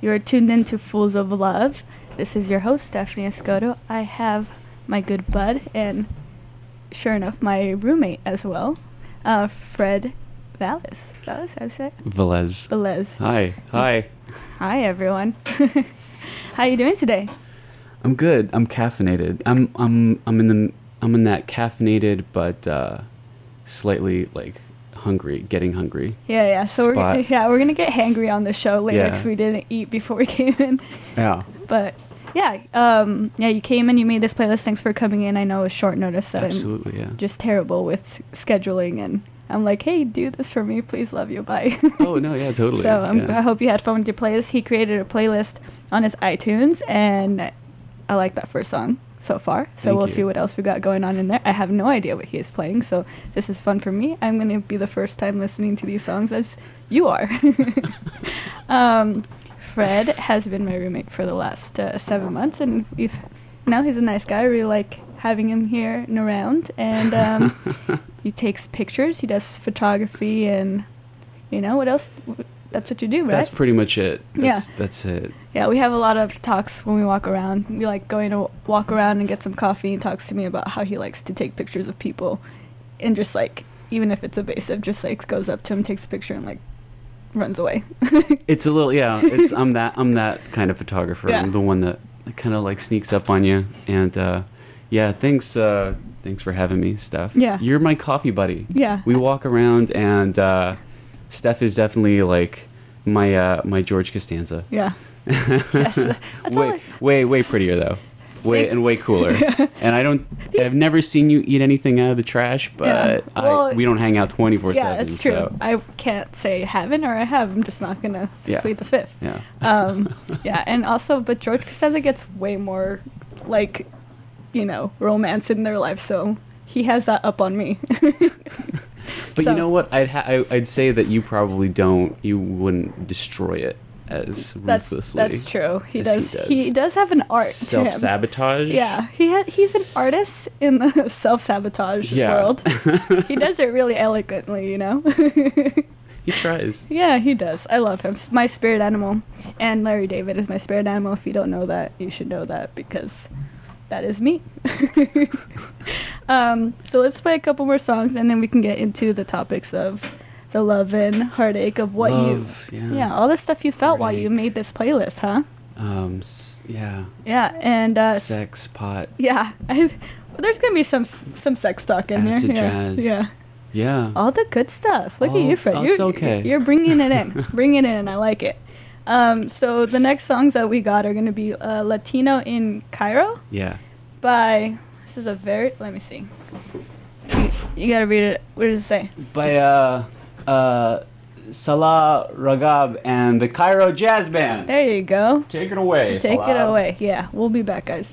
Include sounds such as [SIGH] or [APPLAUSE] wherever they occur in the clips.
Hello, you are tuned in to Fools of Love. This is your host, Stephanie Escoto. I have my good bud and, sure enough, my roommate as well, uh, Fred Vallis. Vallis, how to say it? Velez. Velez. Hi. Hi. Hi, everyone. [LAUGHS] how you doing today? I'm good. I'm caffeinated. I'm I'm I'm in the I'm in that caffeinated but uh, slightly like hungry, getting hungry. Yeah, yeah. So we're yeah we're gonna get hangry on the show later Yeah. because we didn't eat before we [LAUGHS] came in. Yeah. But yeah, um, yeah, you came in, you made this playlist. Thanks for coming in. I know it's short notice that I'm Absolutely. Yeah. just terrible with scheduling, and I'm like, hey, do this for me, please, love you, bye. [LAUGHS] oh no. Yeah. Totally. so um, yeah. I hope you had fun with your playlist. He created a playlist on his iTunes, and I like that first song so far. So Thank we'll you. see what else we got going on in there. I have no idea what he is playing, so this is fun for me. I'm going to be the first time listening to these songs as you are. [LAUGHS] um, Fred has been my roommate for the last uh, seven months, and we've know he's a nice guy. I really like having him here and around, and um, [LAUGHS] he takes pictures. He does photography, and you know what else? That's what you do, right? That's pretty much it. Yeah. That's, That's it. Yeah, we have a lot of talks when we walk around. We like going to walk around and get some coffee. He talks to me about how he likes to take pictures of people, and just like even if it's evasive, just like goes up to him, takes a picture, and like runs away. [LAUGHS] It's a little. Yeah. It's I'm that I'm that kind of photographer. Yeah. I'm the one that kind of like sneaks up on you and uh, yeah. Thanks. Uh, thanks for having me, Steph. Yeah. You're my coffee buddy. yeah, we walk around and uh, Steph is definitely like my uh, my George Costanza. yeah. yes, [LAUGHS] way I- way way prettier though. Way Thank- and way cooler. [LAUGHS] and I don't I've never seen you eat anything out of the trash, but Yeah. Well, I, we don't hang out 24/7. yeah, it's true. So, I can't say haven't or I have. I'm just not gonna Yeah. plead the fifth. yeah. Um, [LAUGHS] yeah, and also, but George Costanza gets way more like, you know, romance in their life, so he has that up on me. But So- you know what? I'd ha- I, I'd say that you probably don't you wouldn't destroy it as ruthlessly. that's true. He does, he does. he does. have an art. Self-sabotage. Yeah, he had, he's an artist in the [LAUGHS] self sabotage Yeah. world. [LAUGHS] he does it really elegantly, you know. [LAUGHS] He tries. yeah, he does. I love him. My spirit animal, and Larry David is my spirit animal. If you don't know that, you should know that because that is me. Um, so let's play a couple more songs, and then we can get into the topics of the love and heartache of what Love, you, yeah. yeah, all the stuff you felt while you made this playlist, huh? Um s- yeah. Yeah, and uh, Sex, pot, Yeah, I, [LAUGHS] well, there's gonna be some some sex talk in acid here. Yeah. jazz. Yeah, Yeah. all the good stuff. Look at Oh, you, Fred. You're, it's okay. You're bringing it in, [LAUGHS] bringing it in. I like it. Um, so the next songs that we got are gonna be uh, "Latino in Cairo" Yeah. by. This is a very. Let me see. You, you gotta read it. What does it say? By uh uh Salah Ragab and the Cairo Jazz Band. There you go. Take it away. Take it away. Yeah, we'll be back, guys.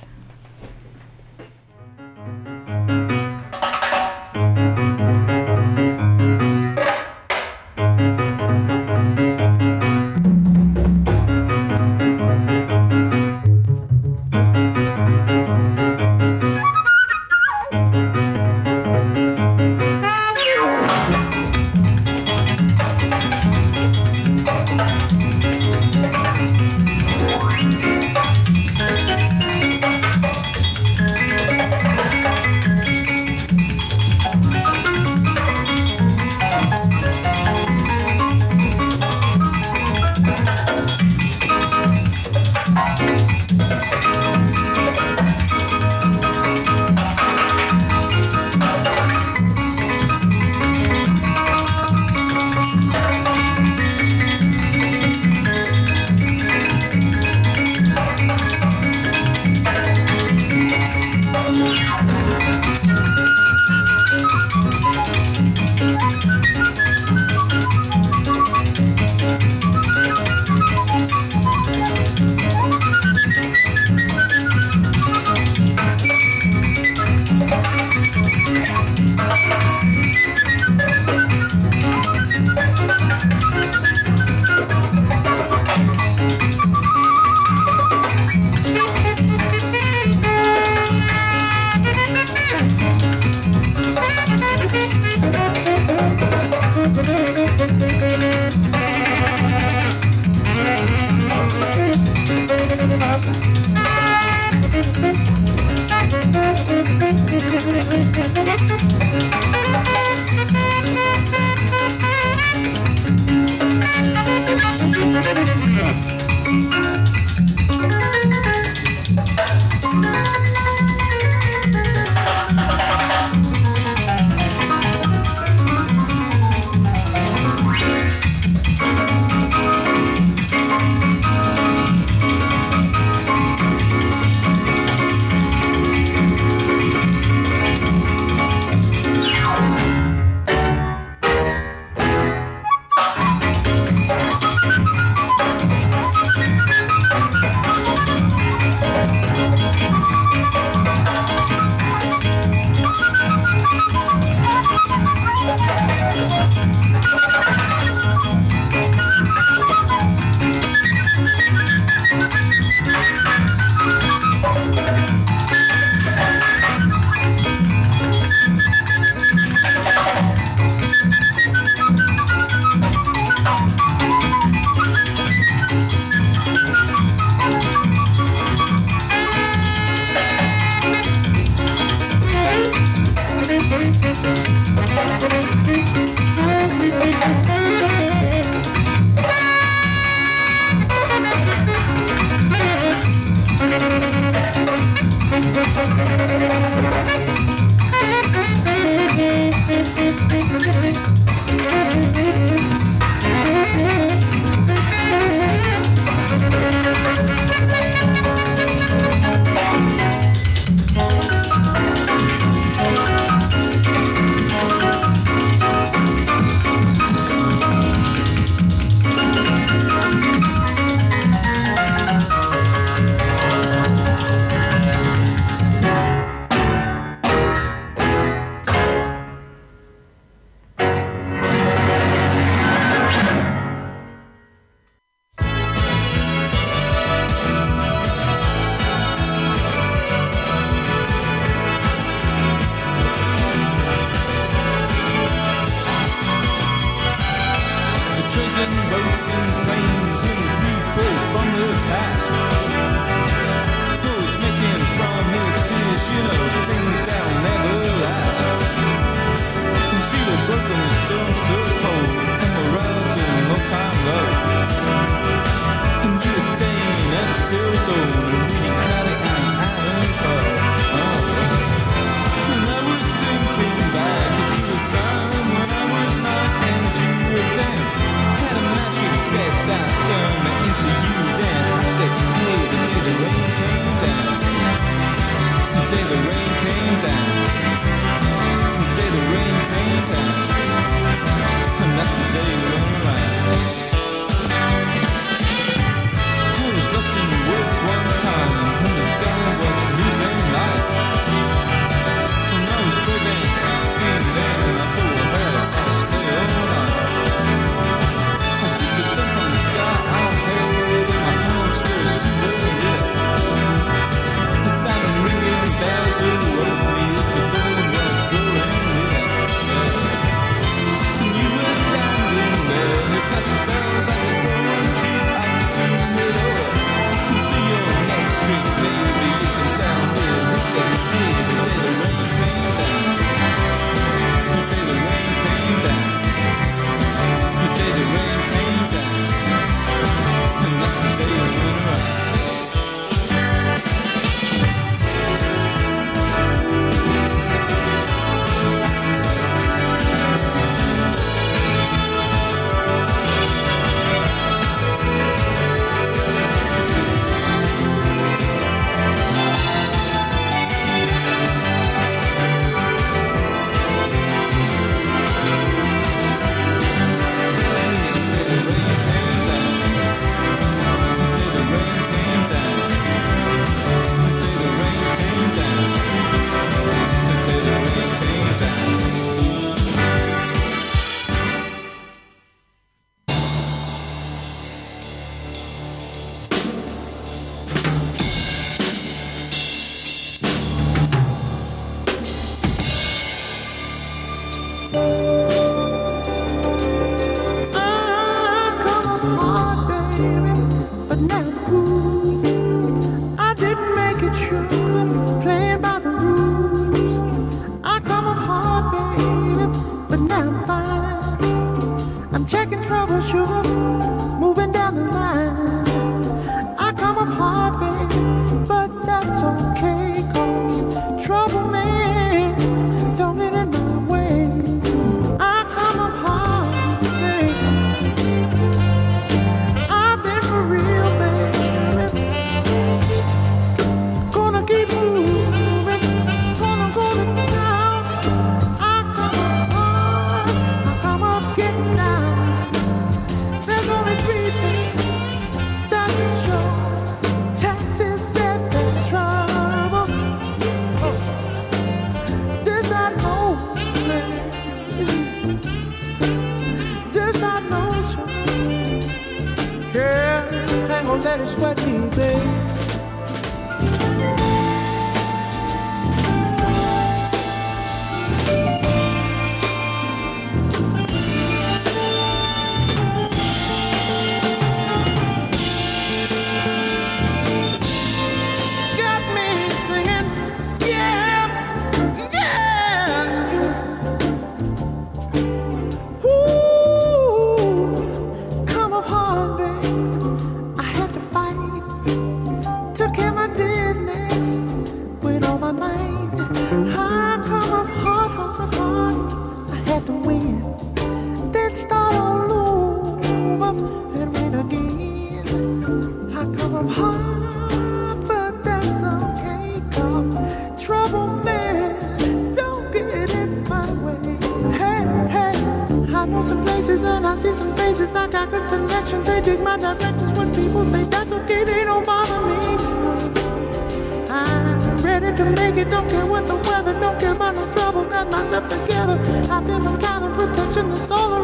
Protection that's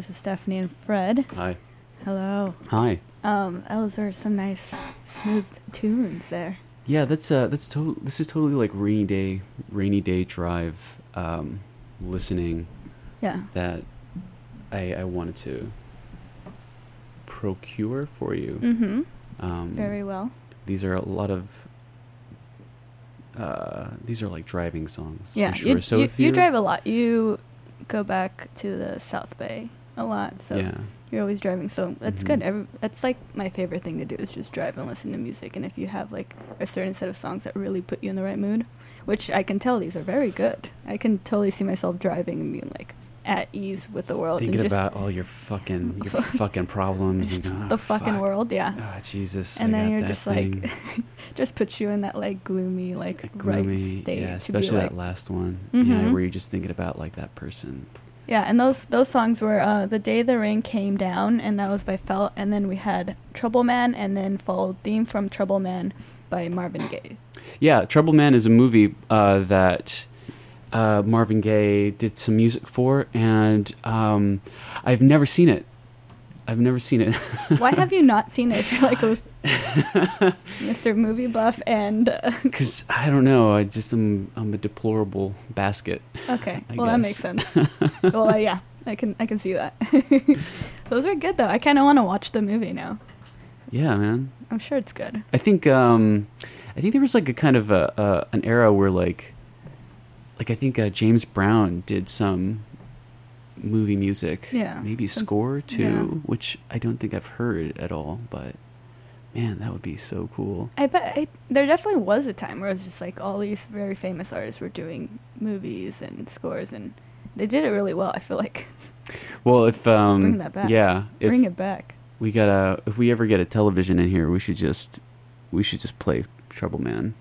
This is Stephanie and Fred. Hi. Hello. Hi. Um, those are some nice, smooth tunes there. Yeah, that's uh, that's to- This is totally like rainy day, rainy day drive, um, listening Yeah. that I I wanted to procure for you. Mm-hmm. Um, Very well. These are a lot of. Uh, these are like driving songs. Yeah. Sure. You, so you, if you drive a lot. You go back to the South Bay a lot, so yeah. you're always driving. So that's Mhm. good. Every, that's like my favorite thing to do is just drive and listen to music. And if you have like a certain set of songs that really put you in the right mood, which I can tell these are very good. I can totally see myself driving and being like at ease with the world Thinking about all your fucking your [LAUGHS] fucking problems and ah, the fucking fuck. world. Yeah. Ah, Jesus. and I then you're just thing. like [LAUGHS] just puts you in that like gloomy like Like right gloomy, state yeah, to be especially like that last one. Yeah, Mhm. where you're just thinking about like that person. Yeah and those those songs were uh the day the rain came down and that was by felt and then we had trouble man and then followed theme from trouble man by marvin gaye Yeah, Trouble Man is a movie uh, that uh, Marvin Gaye did some music for, and um, I've never seen it. I've never seen it. why have you not seen it? [LAUGHS] Like a mr movie buff and uh, Because I don't know, I just am I'm a deplorable basket. okay. I well that makes sense. [LAUGHS] Well uh, yeah i can i can see that. [LAUGHS] Those are good though. I kind of want to watch the movie now. Yeah, man. i'm sure it's good. I think um, I think there was like a kind of a, a an era where like like I think uh, James Brown did some movie music. Yeah. Maybe Some- score too, yeah. which I don't think I've heard at all. But man, that would be so cool. I bet I, there definitely was a time where it was just like all these very famous artists were doing movies and scores, and They did it really well. I feel like [LAUGHS] Well, if um, Bring that back. yeah, bring it back. we gotta, if we ever get a television in here, we should just, we should just play Trouble Man.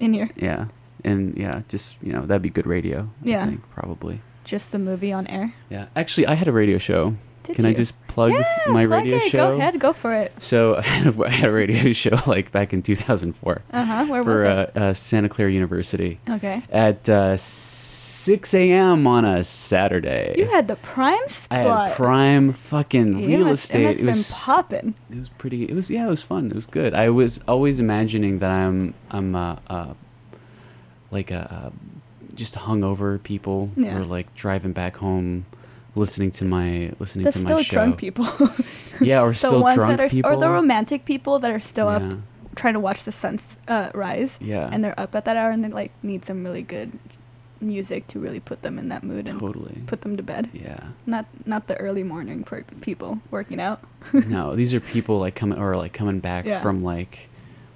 In here, Yeah, and yeah, just you know that'd be good radio. Yeah. I think, probably. Just the movie on air. Yeah, actually, I had a radio show. Did Can I just plug yeah, my plug radio it. show? Go ahead, go for it. So [LAUGHS] I had, a, I had a radio [LAUGHS] show like back in 2004 Uh huh. Where for was uh, uh, Santa Clara University? Okay. at uh, 6 a.m. on a Saturday. You had the prime spot. I had prime fucking It real must, estate. It must It was popping. it was pretty. It was yeah. It was fun. It was good. I was always imagining that I'm I'm uh, uh like a uh, just hungover people Yeah. or like driving back home, listening to my listening The to still my show. drunk people. [LAUGHS] Yeah, or the still ones drunk that are, people. or the romantic people that are still yeah. up trying to watch the sun uh, rise. Yeah. And they're up at that hour and they like need some really good music to really put them in that mood and totally. put them to bed. yeah. Not not the early morning people working out. [LAUGHS] no, these are people like coming or like coming back Yeah. from like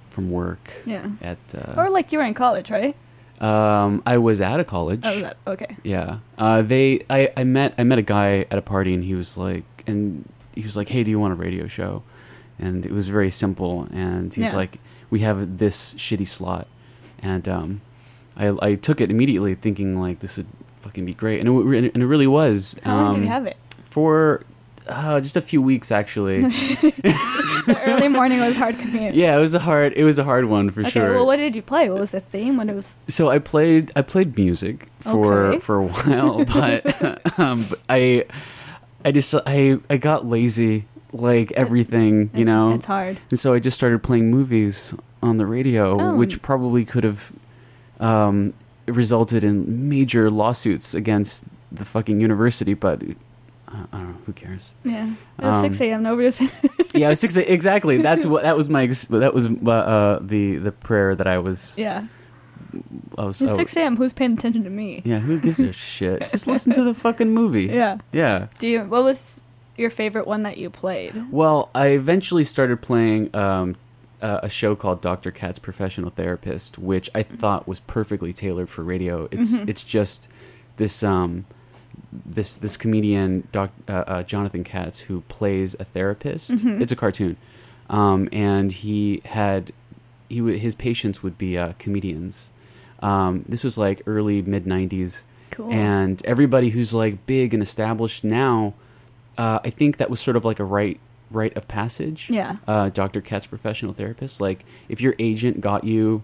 from work Yeah. at. Uh, or like you were in college, right? Um, I was out of college. Oh, that okay. Yeah. Uh, they I, I met I met a guy at a party and he was like and he was like, Hey, do you want a radio show? And it was very simple and he's Yeah. like, We have this shitty slot and um I I took it immediately thinking like this would fucking be great and it, and it really was. How long did Um, you have it? For uh, just a few weeks actually. [LAUGHS] Early morning was hard commute. yeah, it was a hard it was a hard one for Okay, sure. well, what did you play? What was the theme? What it was? so I played I played music for Okay. for a while, [LAUGHS] but um, but I I just I I got lazy like everything, you know. it's hard. And so I just started playing movies on the radio, Oh. which probably could have um, resulted in major lawsuits against the fucking university, but I don't know. Who cares? Yeah, it was Um, six a.m. Nobody was. [LAUGHS] yeah, I was six, exactly. That's what that was my ex- that was uh, uh, the the prayer that I was yeah, I was. it's I- six a.m. Who's paying attention to me? Yeah, who gives a shit? [LAUGHS] Just listen to the fucking movie. Yeah. Yeah. Do you? What was your favorite one that you played? Well, I eventually started playing um, uh, a show called Dr. Katz Professional Therapist, which I thought was perfectly tailored for radio. It's Mhm. it's just this um this this comedian doc, uh, uh, Jonathan Katz who plays a therapist. Mhm. It's a cartoon, um, and he had he w- his patients would be uh, comedians. Um, this was like early mid '90s. Cool. and everybody who's like big and established now uh, i think that was sort of like a rite rite of passage Yeah. uh, dr katz professional therapist like if your agent got you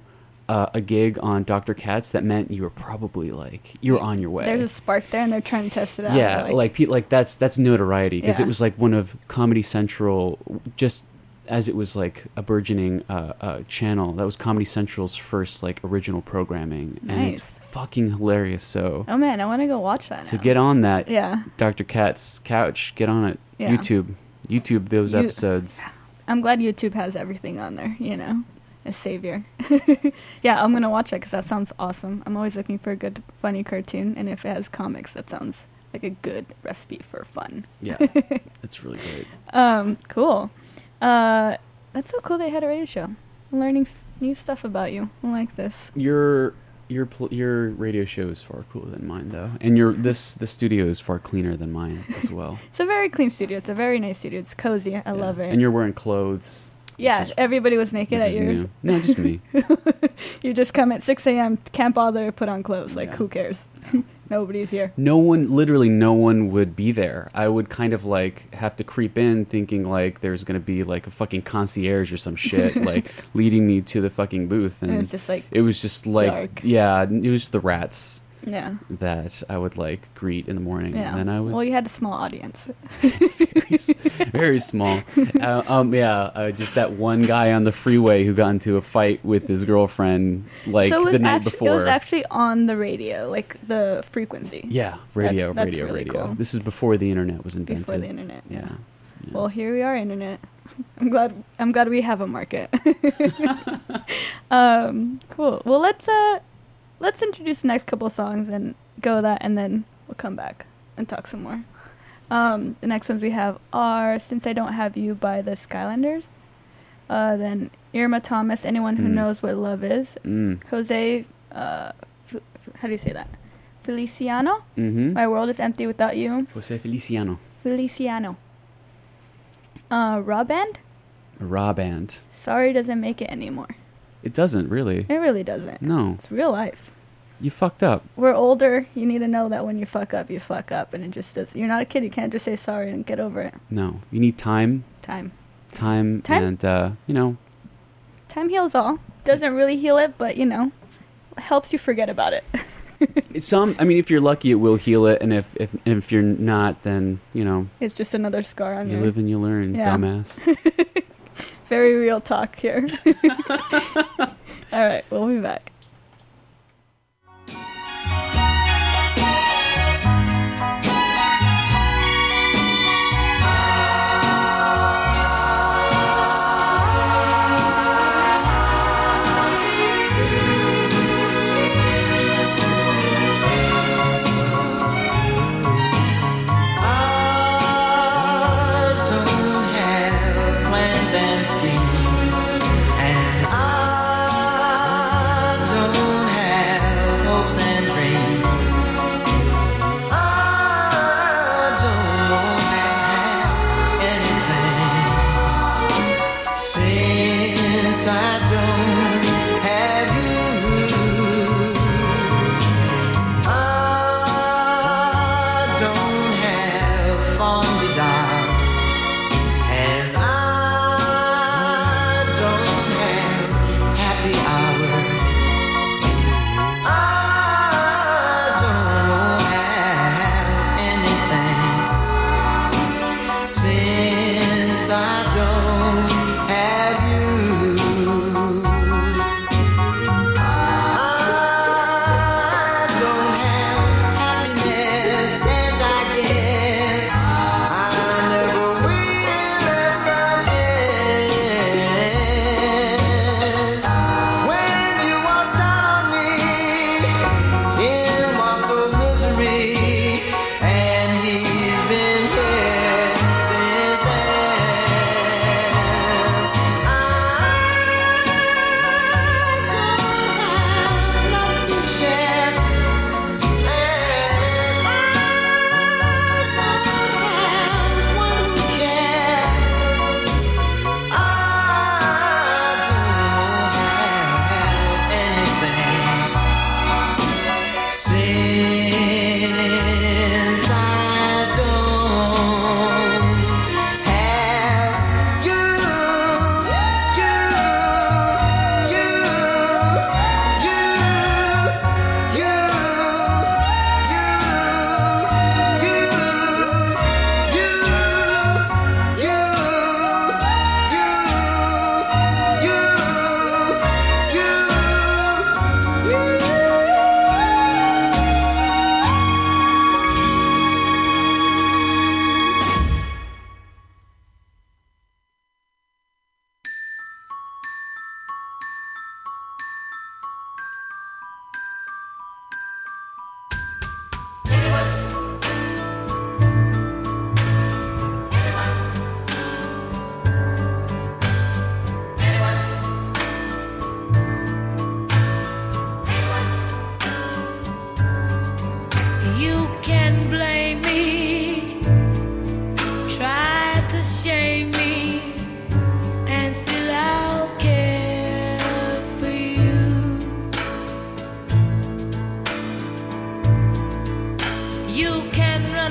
uh, a gig on dr katz that meant you were probably like you were on your way There's a spark there, and they're trying to test it out. yeah like, pe- like that's that's notoriety because Yeah. it was like one of comedy central just as it was like a burgeoning uh, uh, channel that was comedy central's first like original programming and it's fucking hilarious so oh man, I want to go watch that. so now. get on that Yeah, Dr. Katz couch. Get on it. Yeah. YouTube. YouTube those You- episodes. I'm glad YouTube has everything on there. You know, a savior. [LAUGHS] yeah, I'm gonna watch that because that sounds awesome. I'm always looking for a good, funny cartoon, and if it has comics, that sounds like a good recipe for fun. Yeah. [LAUGHS] it's really great. Um, cool. Uh, that's so cool. They had a radio show. I'm learning s- new stuff about you. I like this. Your your pl- your radio show is far cooler than mine though. And your this the studio is far cleaner than mine as well. [LAUGHS] It's a very clean studio. It's a very nice studio. It's cozy. I Yeah. love it. And you're wearing clothes. Yeah, everybody was naked at your. new. No, just me. [LAUGHS] You just come at 6 a.m. Can't bother to put on clothes. Like, Yeah. who cares? [LAUGHS] Nobody's here. No one literally no one would be there. I would kind of like have to creep in thinking like there's gonna be like a fucking concierge or some shit [LAUGHS] like leading me to the fucking booth and And it's just like, it was just like Dark. yeah, it was the rats. Yeah. that I would like greet in the morning, Yeah. and then I would Well, you had a small audience. very, [LAUGHS] very small. Uh, um, yeah, uh, just that one guy on the freeway who got into a fight with his girlfriend like so it was the night actu- before. It was actually on the radio, like the frequency. yeah, radio, That's- that's radio, really radio. cool. This is before the internet was invented. Before the internet. Yeah. yeah. Well, here we are, internet. [LAUGHS] I'm glad. I'm glad we have a market. [LAUGHS] um, cool. Well, let's uh, let's introduce the next couple of songs and go with that, and then we'll come back and talk some more. Um, the next ones we have are "Since I Don't Have You" by the Skyliners. Uh, then Irma Thomas, "Anyone Who Mm. Knows What Love Is." Mm. Jose, uh, f- f- how do you say that? Feliciano. Mm-hmm. My world is empty without you. Jose Feliciano. Feliciano. Uh, Rah Band. Rah band. Sorry doesn't make it anymore. It doesn't really. It really doesn't. No, It's real life. you fucked up. We're older. You need to know that when you fuck up, you fuck up, and it just does. You're not a kid. You can't just say sorry and get over it. No, you need time, Time. time, Time? and uh, you know, Time heals all. Doesn't really heal it, but you know, helps you forget about it. [LAUGHS] it's some. I mean, if you're lucky, it will heal it, and if if if you're not, then you know, it's just another scar on you your live and you learn, Yeah. dumbass. [LAUGHS] very real talk here. [LAUGHS] all right, we'll be back.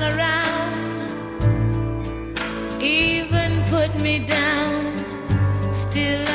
Around, even put me down, still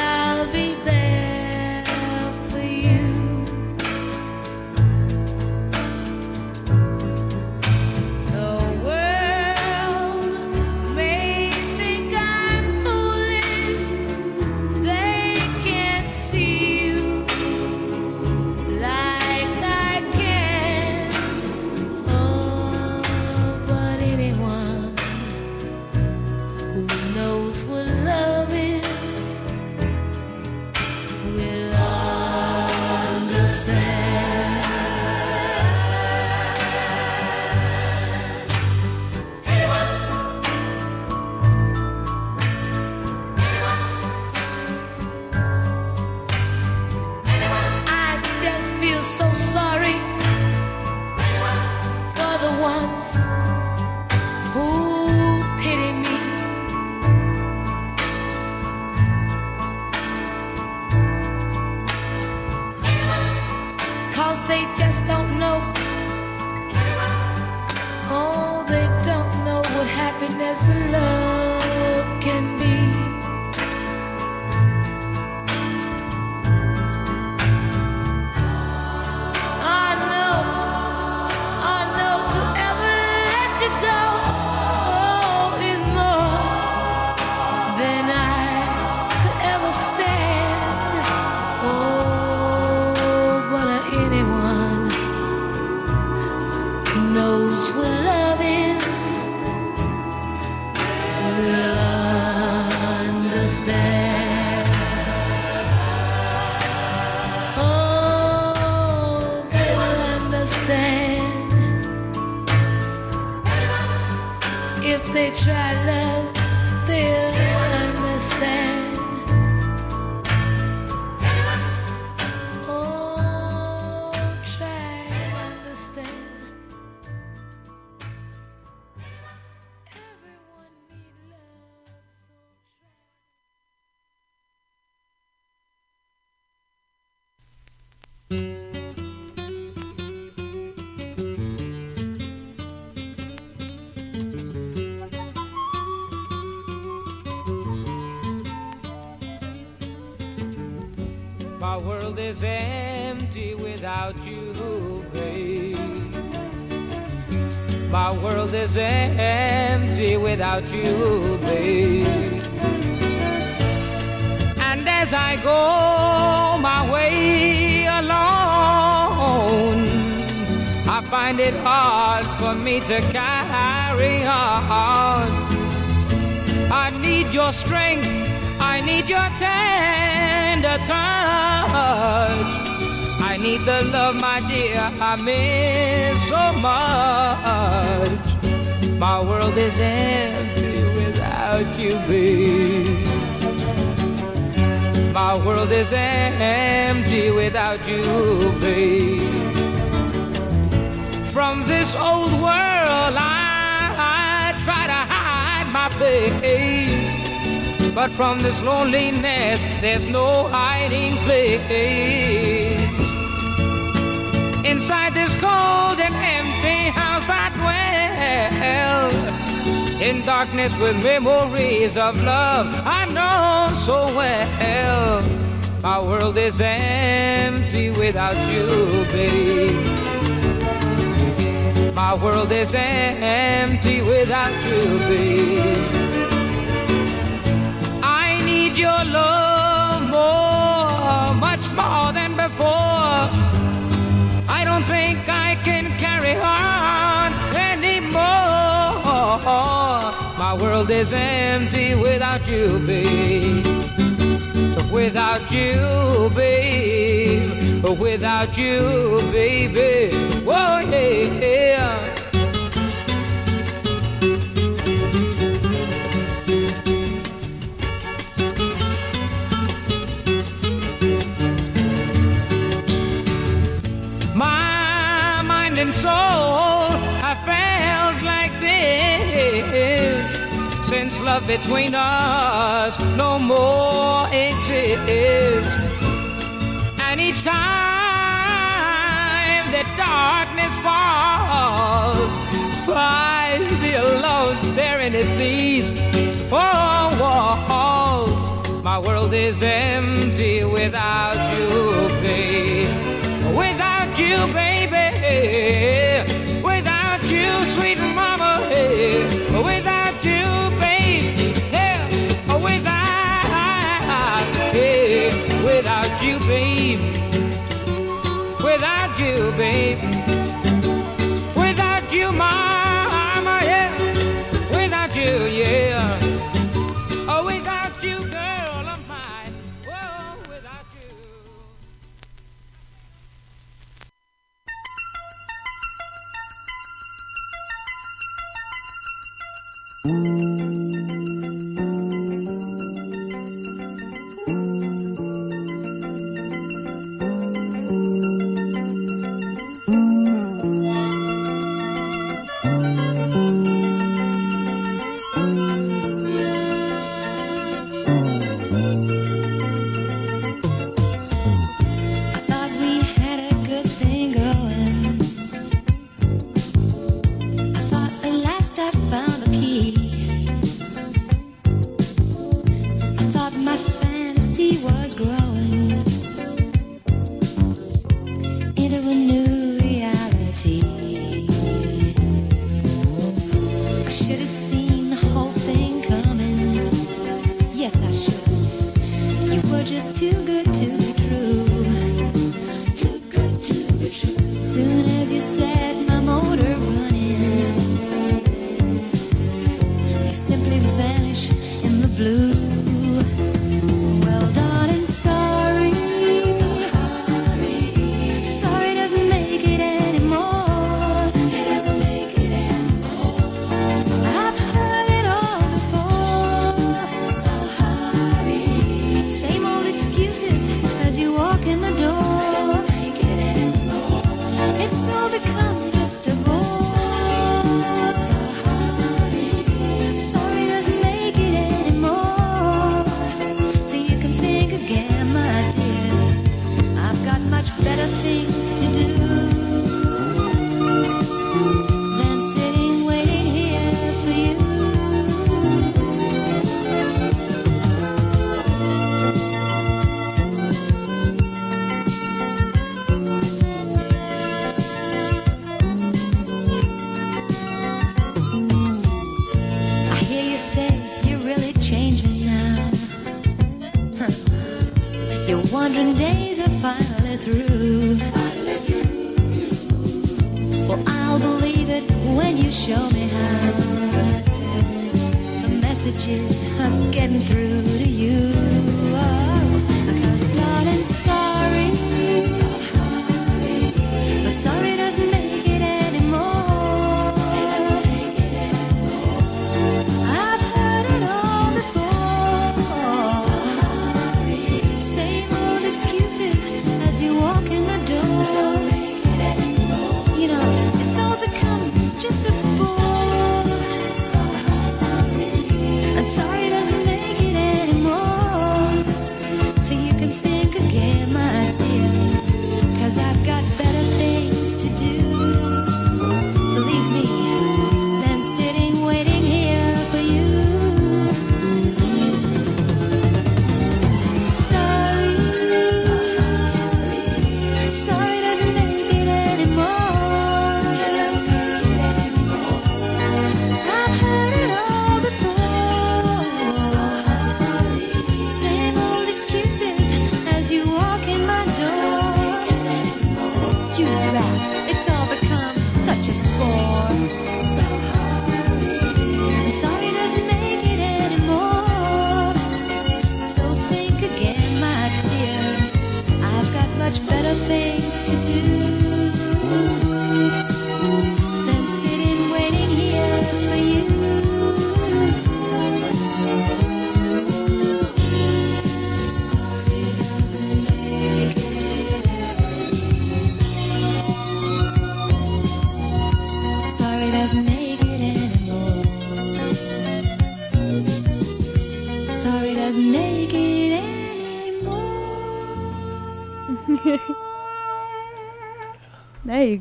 I miss so much. My world is empty without you, babe. My world is empty without you, babe. From this old world, I, I try to hide my face. But from this loneliness, there's no hiding place. Inside this cold and empty house I dwell. In darkness with memories of love I know so well. My world is empty without you, babe. My world is empty without you, babe. I need your love more, much more than before. On anymore. My world is empty without you, babe. Without you, babe. Without you, baby. Whoa, yeah. Love between us no more exists. And each time that darkness falls, find me alone staring at these four walls. My world is empty without you, babe. Without you, baby. Without you, babe. Without you, babe.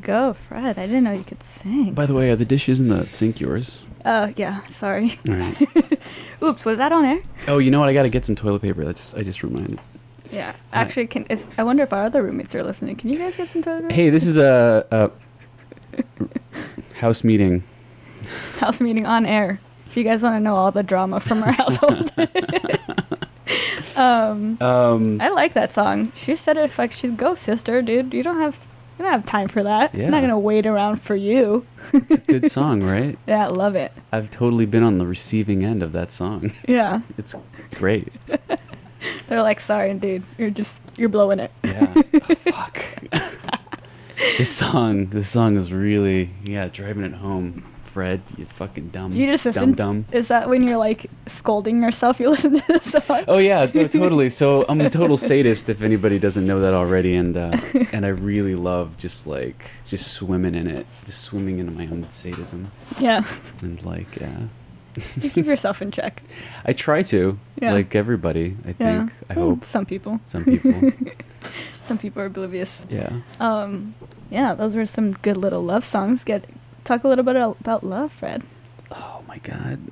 Go, Fred. I didn't know you could sing. By the way, are the dishes in the sink yours? Uh, yeah. Sorry. All right. [LAUGHS] Oops. Was that on air? oh, you know what? I got to get some toilet paper. I just I just reminded. Yeah. Actually, can is, I wonder if our other roommates are listening. Can you guys get some toilet paper? Hey, this is a, a house meeting. [LAUGHS] House meeting on air. If you guys want to know all the drama from our household. [LAUGHS] um, Um, I like that song. She said it like she's go sister, dude. You don't have you don't have time for that. Yeah. I'm not gonna wait around for you. it's a good [LAUGHS] song, right? Yeah, I love it. I've totally been on the receiving end of that song. [LAUGHS] Yeah. It's great. [LAUGHS] They're like, sorry, dude. You're just you're blowing it. Yeah. Oh, fuck. this song, this song is really, yeah, driving it home. Fred, you fucking dumb, You just dumb, listen. dumb. Is that when you're like scolding yourself? You [LAUGHS] listen to this song. Oh yeah, to- totally. So I'm a total sadist if anybody doesn't know that already, and uh, [LAUGHS] and I really love just like just swimming in it, just swimming into my own sadism, Yeah. and like yeah, You keep yourself in check. [LAUGHS] I try to, Yeah. like everybody. I think. Yeah. I Well, hope some people. some people. Some people are oblivious. Yeah. Um, yeah, those were some good little love songs. Get talk a little bit about love, Fred. Oh my god. [LAUGHS]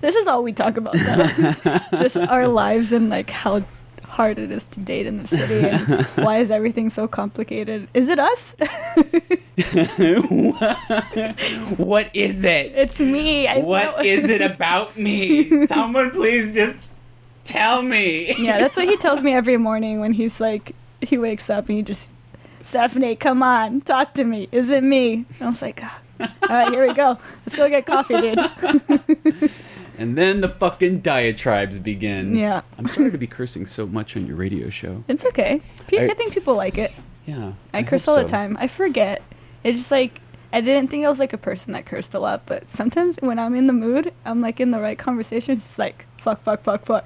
This is all we talk about. Though. [LAUGHS] Just our lives and like how hard it is to date in the city and [LAUGHS] why is everything so complicated? Is it us? what is it? it's me. I. What is it about me? Someone please just tell me. yeah, that's what he tells me every morning when he's like, he wakes up and he just, Stephanie, come on, talk to me. Is it me? And I was like, "Ah, all right, here we go. Let's go get coffee, dude. [LAUGHS] And then the fucking diatribes begin. Yeah. I'm sorry to be cursing so much on your radio show. It's okay. I, I- think people like it. Yeah. I, hope curse all the time. I forget. It's just like I didn't think I was like a person that cursed a lot, but sometimes when I'm in the mood, I'm like in the right conversation. It's just like fuck, fuck, fuck, fuck.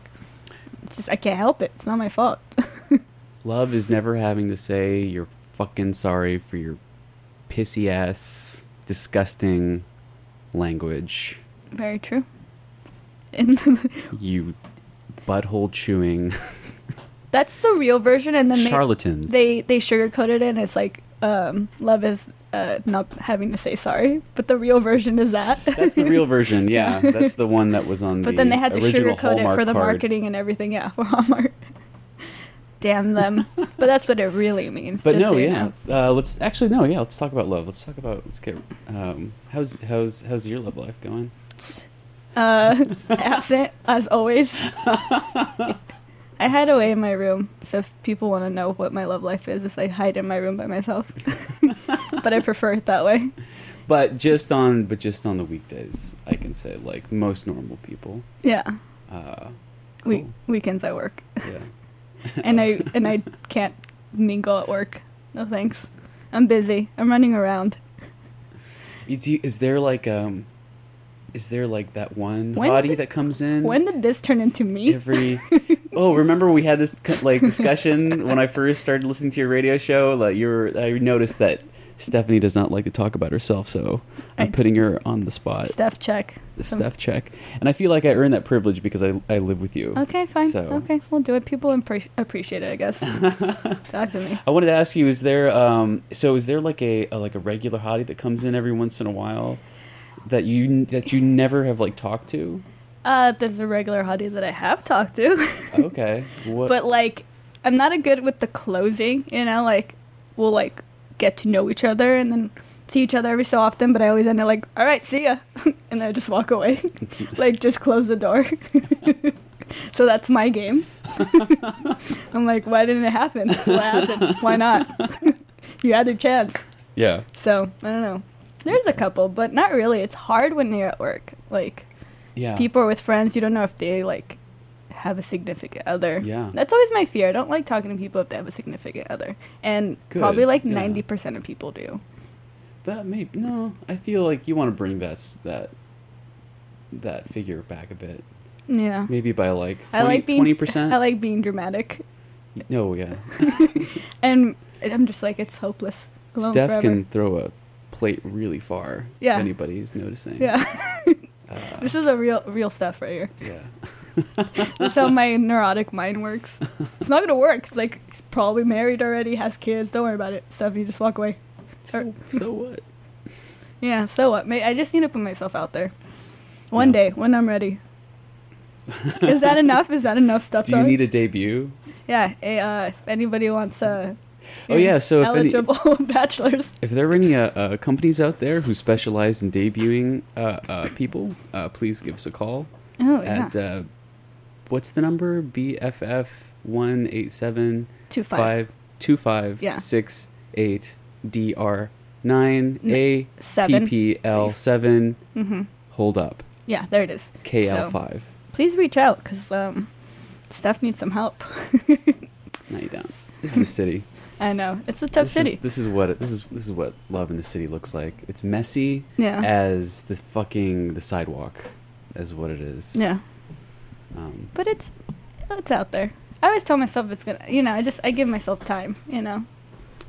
It's just I can't help it. It's not my fault. [LAUGHS] Love is never having to say you're fucking sorry for your pissy ass, disgusting language. Very true. And [LAUGHS] You butthole chewing that's the real version, and then they charlatans. they they sugarcoat it in. It's like um, love is uh, not having to say sorry, but the real version is that. That's the real version. Yeah, [LAUGHS] that's the one that was on. The But the then they had to sugarcoat it for the card. marketing and everything. Yeah, for Hallmark. Damn them! [LAUGHS] but that's what it really means. But no, so yeah. Uh, let's actually no, yeah. Let's talk about love. Let's talk about. Let's get. Um, how's how's how's your love life going? [LAUGHS] Uh, absent as always. [LAUGHS] I hide away in my room, so if people want to know what my love life is, is I hide in my room by myself. but I prefer it that way. But just on, but just on the weekdays, I can say like most normal people. Yeah, Uh, we weekends I work, yeah. And I and I can't mingle at work. No thanks. I'm busy. I'm running around. You do, is there like um, is there like that one When hottie did- that comes in When did this turn into me? every? [LAUGHS] oh, remember we had this like discussion when I first started listening to your radio show. Like you were, I noticed that Stephanie does not like to talk about herself, so I'm putting her on the spot. Steph check. the Steph check, and I feel like I earned that privilege because I I live with you. Okay, fine. So- Okay, we'll do it. People impre- appreciate it, I guess. [LAUGHS] Talk to me. I wanted to ask you: Is there um so is there like a, a like a regular hottie that comes in every once in a while that you that you never have like talked to? Uh, there's a regular hottie that I have talked to. Okay, [LAUGHS] what? but like i'm not a good with the closing you know like we'll like get to know each other and then see each other every so often but i always end up like all right see ya. [LAUGHS] And then i just walk away. [LAUGHS] Like just close the door. [LAUGHS] So that's my game. I'm like why didn't it happen? What happened? Why not? You had your chance. Yeah, so i don't know. There's a couple but not really. It's hard when you're at work. Like yeah. people are with friends. You don't know if they like have a significant other Yeah. that's always my fear i don't like talking to people if they have a significant other and Good, probably like yeah. 90% of people do But maybe no. I feel like you want to bring that that that figure back a bit. yeah Maybe by like 20, i like being twenty percent. i like being dramatic No, oh, yeah. [LAUGHS] and i'm just like it's hopeless Alone Steph forever. can throw a plate really far. Yeah. If anybody is noticing. yeah [LAUGHS] Uh, this is a real real stuff right here. Yeah. [LAUGHS] that's how my neurotic mind works. It's not gonna work. It's like he's probably married already has kids. Don't worry about it. Stuff you just walk away. So, so what? [LAUGHS] yeah so what? I just need to put myself out there. One Yeah. day when i'm ready. Is that [LAUGHS] enough? Is that enough stuff Do you need a debut? Yeah, eh, uh, if anybody wants uh, Oh, yeah, so if any- eligible [LAUGHS] bachelors. If there are any uh, uh, companies out there who specialize in debuting uh, uh, people, uh, please give us a call Oh yeah, at uh, what's the number? BFF one eight seven two five. two five Yeah. six eight DR nine A seven. PPL seven. Mm-hmm. Hold up Yeah, there it is. KL So, five. please reach out because um, Steph needs some help. [LAUGHS] No, you don't. This is the city. I know it's a tough this city. Is, this is what it, this is. This is what love in the city looks like. It's messy yeah, as the fucking the sidewalk, as what it is. yeah, Um, but it's it's out there. I always tell myself it's gonna. You know, I just I give myself time. You know,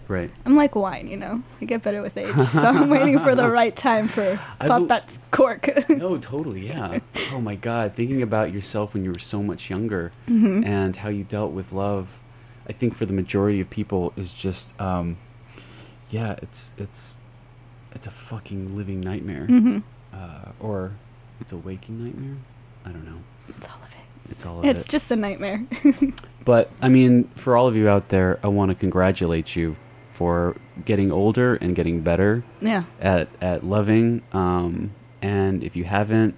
right. I'm like wine. You know, I get better with age, so I'm waiting for the [LAUGHS] right time for I pop bel- that cork. [LAUGHS] No, totally. Yeah. oh my God. Thinking about yourself when you were so much younger Mhm. and how you dealt with love, I think for the majority of people is just, um, yeah, it's it's it's a fucking living nightmare, hmm uh, or it's a waking nightmare. I don't know. It's all of it. It's all of It's it. It's just a nightmare. [LAUGHS] But I mean, for all of you out there, I want to congratulate you for getting older and getting better yeah. at at loving. Um, and if you haven't,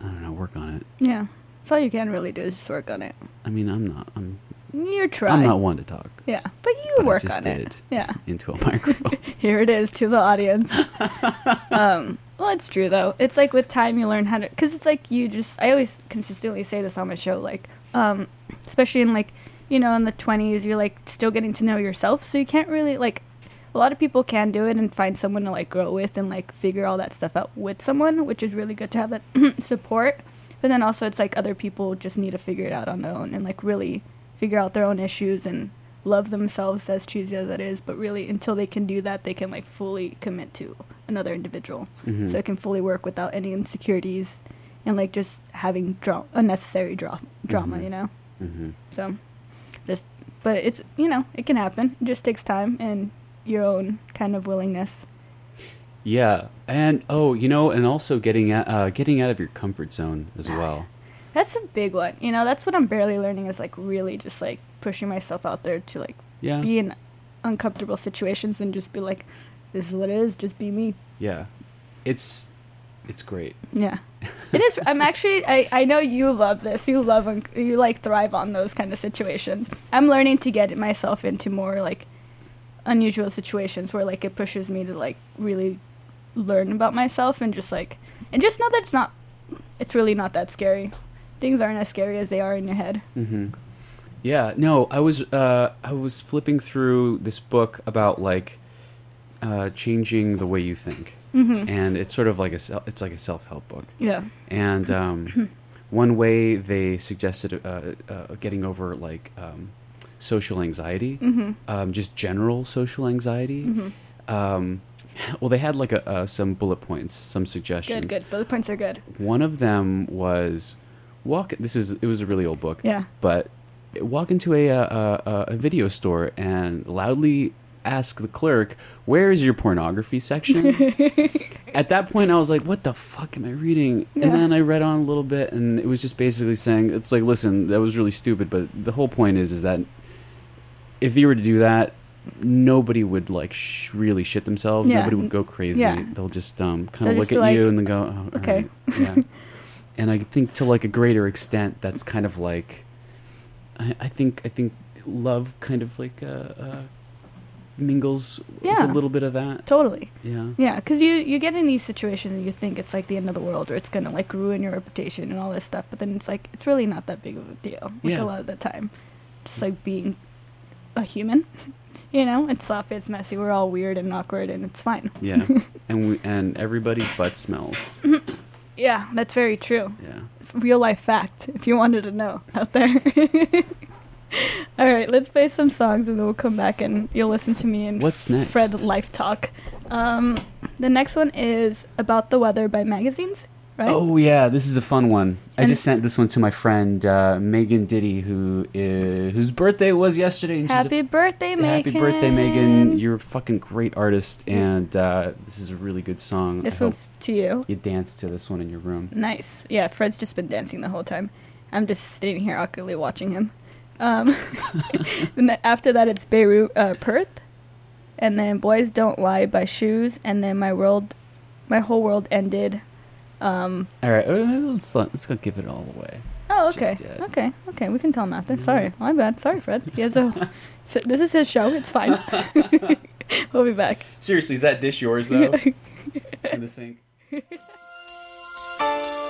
I don't know, work on it. Yeah. That's all you can really do is just work on it. I mean, I'm not. I'm. You try. I'm not one to talk Yeah, but you But I work just on did. it. Yeah. into a [LAUGHS] microphone. [LAUGHS] Here it is to the audience. [LAUGHS] um, well, it's true though. It's like with time you learn how to, because it's like you just. I always consistently say this on my show, like, um, especially in like, you know, in the twenties, you're like still getting to know yourself, so you can't really like. A lot of people can do it and find someone to like grow with and like figure all that stuff out with someone, which is really good to have that [CLEARS THROAT] support. But then also, it's like other people just need to figure it out on their own and like really figure out their own issues and love themselves as cheesy as that is, but really until they can do that, they can like fully commit to another individual. Mhm. So it can fully work without any insecurities and like just having dra- unnecessary dra- drama, Mhm. you know. hmm So this, but it's you know it can happen. It just takes time and your own kind of willingness. Yeah, and oh, you know, and also getting out, uh, getting out of your comfort zone as well. That's a big one. You know, that's what I'm barely learning is like really just like pushing myself out there to like Yeah, be in uncomfortable situations and just be like, this is what it is. Just be me. yeah, it's it's great. Yeah, [LAUGHS] it is. I'm actually. I I know you love this. You love. un- You like thrive on those kind of situations. I'm learning to get myself into more like unusual situations where like it pushes me to like really learn about myself and just like and just know that it's not. It's really not that scary. Things aren't as scary as they are in your head. hmm Yeah, no, I was uh, I was flipping through this book about like uh, changing the way you think, Mm-hmm. and it's sort of like a it's like a self help book. Yeah. And um, [CLEARS THROAT] one way they suggested uh, uh, getting over like um, social anxiety, Mm-hmm. um, just general social anxiety. Mm-hmm. Um, well, they had like a, uh, some bullet points, some suggestions. Good. Good. Bullet points are good. One of them was walk. This is it was a really old book Yeah. but walk into a, uh, a, a video store and loudly ask the clerk, "Where is your pornography section?" [LAUGHS] At that point, I was like, "What the fuck am I reading?" Yeah. And then I read on a little bit, and it was just basically saying, "It's like, listen, that was really stupid, but the whole point is, is that if you were to do that." Nobody would like sh- really shit themselves. Yeah. Nobody would go crazy. Yeah. They'll just um, kind of look at you and then go, oh, "Okay." right." Yeah. [LAUGHS] and I think to like a greater extent, that's kind of like I, I think I think love kind of like uh, uh, mingles Yeah. with a little bit of that. Totally. Yeah. Yeah, because you you get in these situations and you think it's like the end of the world or it's gonna like ruin your reputation and all this stuff, but then it's like it's really not that big of a deal. Like Yeah. a lot of the time, just like being a human. [LAUGHS] you know, it's soft, it's messy. We're all weird and awkward, and it's fine. Yeah. [LAUGHS] and we, and everybody's butt smells. [LAUGHS] Yeah, that's very true. Yeah. Real life fact. If you wanted to know out there. [LAUGHS] all right, let's play some songs and then we'll come back and you'll listen to me and What's next? Fred Life Talk. Um, the next one is about the weather by magazines, right? Oh yeah, this is a fun one. I just sent this one to my friend uh, Megan Diddy, who is, whose birthday was yesterday. And she's a Happy birthday, Megan! Happy birthday, Megan! You're a fucking great artist, and uh, this is a really good song. this I one's to you. you dance to this one in your room. Nice. Yeah, Fred's just been dancing the whole time. I'm just sitting here awkwardly watching him. Um, [LAUGHS] and then after that, it's Beirut, uh, Perth, and then Boys Don't Lie by Shoes, and then my world, my whole world ended. Um, All right, let's let's go give it all away. oh, okay, okay, okay. We can tell him after. Sorry, my bad. Sorry, Fred. He has a. so this is his show. It's fine. [LAUGHS] we'll be back. Seriously, is that dish yours though? [LAUGHS] in the sink. [LAUGHS]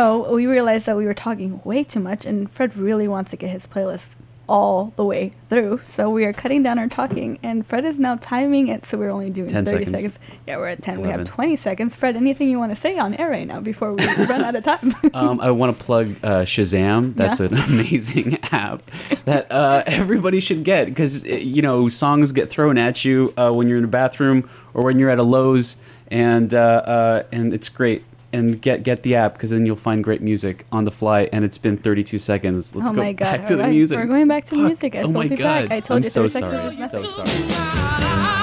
So we realized that we were talking way too much, and Fred really wants to get his playlist all the way through. So we are cutting down our talking, and Fred is now timing it. So we're only doing 10 30 seconds. seconds. Yeah, we're at 10. We have 20 seconds. Fred, anything you want to say on air right now before we [LAUGHS] run out of time? [LAUGHS] Um, I want to plug uh, Shazam. That's Yeah. an amazing [LAUGHS] app that uh, everybody should get because you know songs get thrown at you uh, when you're in a bathroom or when you're at a Lowe's, and uh, uh, and it's great. And get get the app because then you'll find great music on the fly. And it's been 32 seconds. Let's oh go my god! back to the music. We're going back to Fuck. music. I oh my god! back. I told I'm you so 30 seconds sorry. So sorry.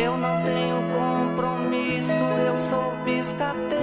Eu não tenho compromisso, eu sou biscateiro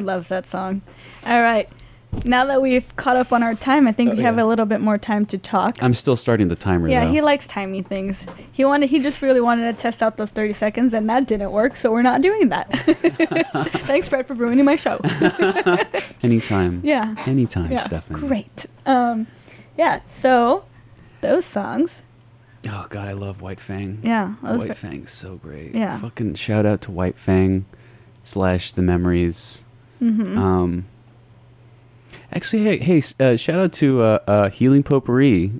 Loves that song. All right. Now that we've caught up on our time, I think Oh, we have yeah. a little bit more time to talk. I'm still starting the timer yeah, though. he likes timing things. He wanted he just really wanted to test out those 30 seconds and that didn't work, so we're not doing that. [LAUGHS] Thanks Fred for ruining my show. [LAUGHS] Anytime. yeah. Anytime, Yeah. Stephanie. Great. Um yeah, so those songs. Oh god, I love White Fang. Yeah, White Fang's so great. Yeah. Fucking shout out to White Fang slash the memories. Mhm. Um Actually, hey, hey, uh, shout out to uh, uh, Healing Potpourri,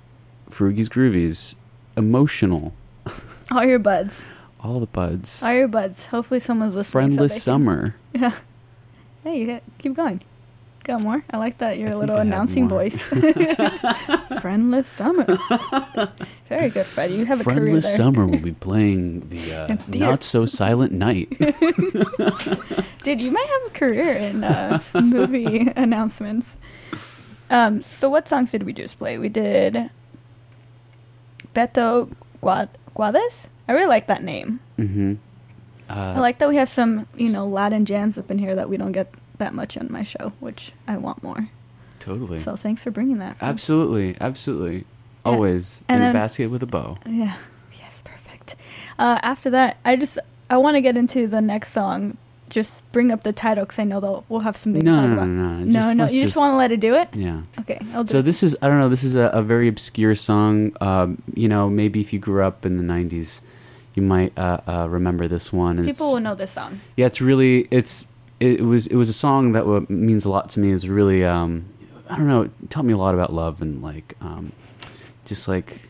Frugie's Groovies, Emotional, [LAUGHS] All your buds. all the buds, All your buds. Hopefully someone's listening. so Friendless can- Summer. [LAUGHS] Yeah. Hey, you keep going. Go more. I like that. Your I little think I have announcing voice. [LAUGHS] Friendless summer. Very good, Fred. You have a career Friendless. Summer will be playing the [LAUGHS] uh, Not So Silent Night. [LAUGHS] Dude, you might have a career in uh, movie announcements. Um, so what songs did we just play? We did Beto Guad- Guades. I really like that name. hmm Uh, I like that we have some, you know, Latin jams up in here that we don't get that much on my show, which I want more. totally. So thanks for bringing that. Absolutely, absolutely. Always And in then- a basket with a bow. Yeah. Yes, perfect. Uh, after that, I just I want to get into the next song. Just bring up the title because I know they'll we'll have something No, to talk no, about. no, no, no, just- no. You just want to let it do it? Yeah. Okay, I'll do So it. this is I don't know. This is a, a very obscure song. Um, you know, maybe if you grew up in the '90s, you might uh, uh, remember this one. And People will know this song. Yeah, it's really it's it was it was a song that wa- means a lot to me. It's really um, I don't know. It taught me a lot about love and like um, just like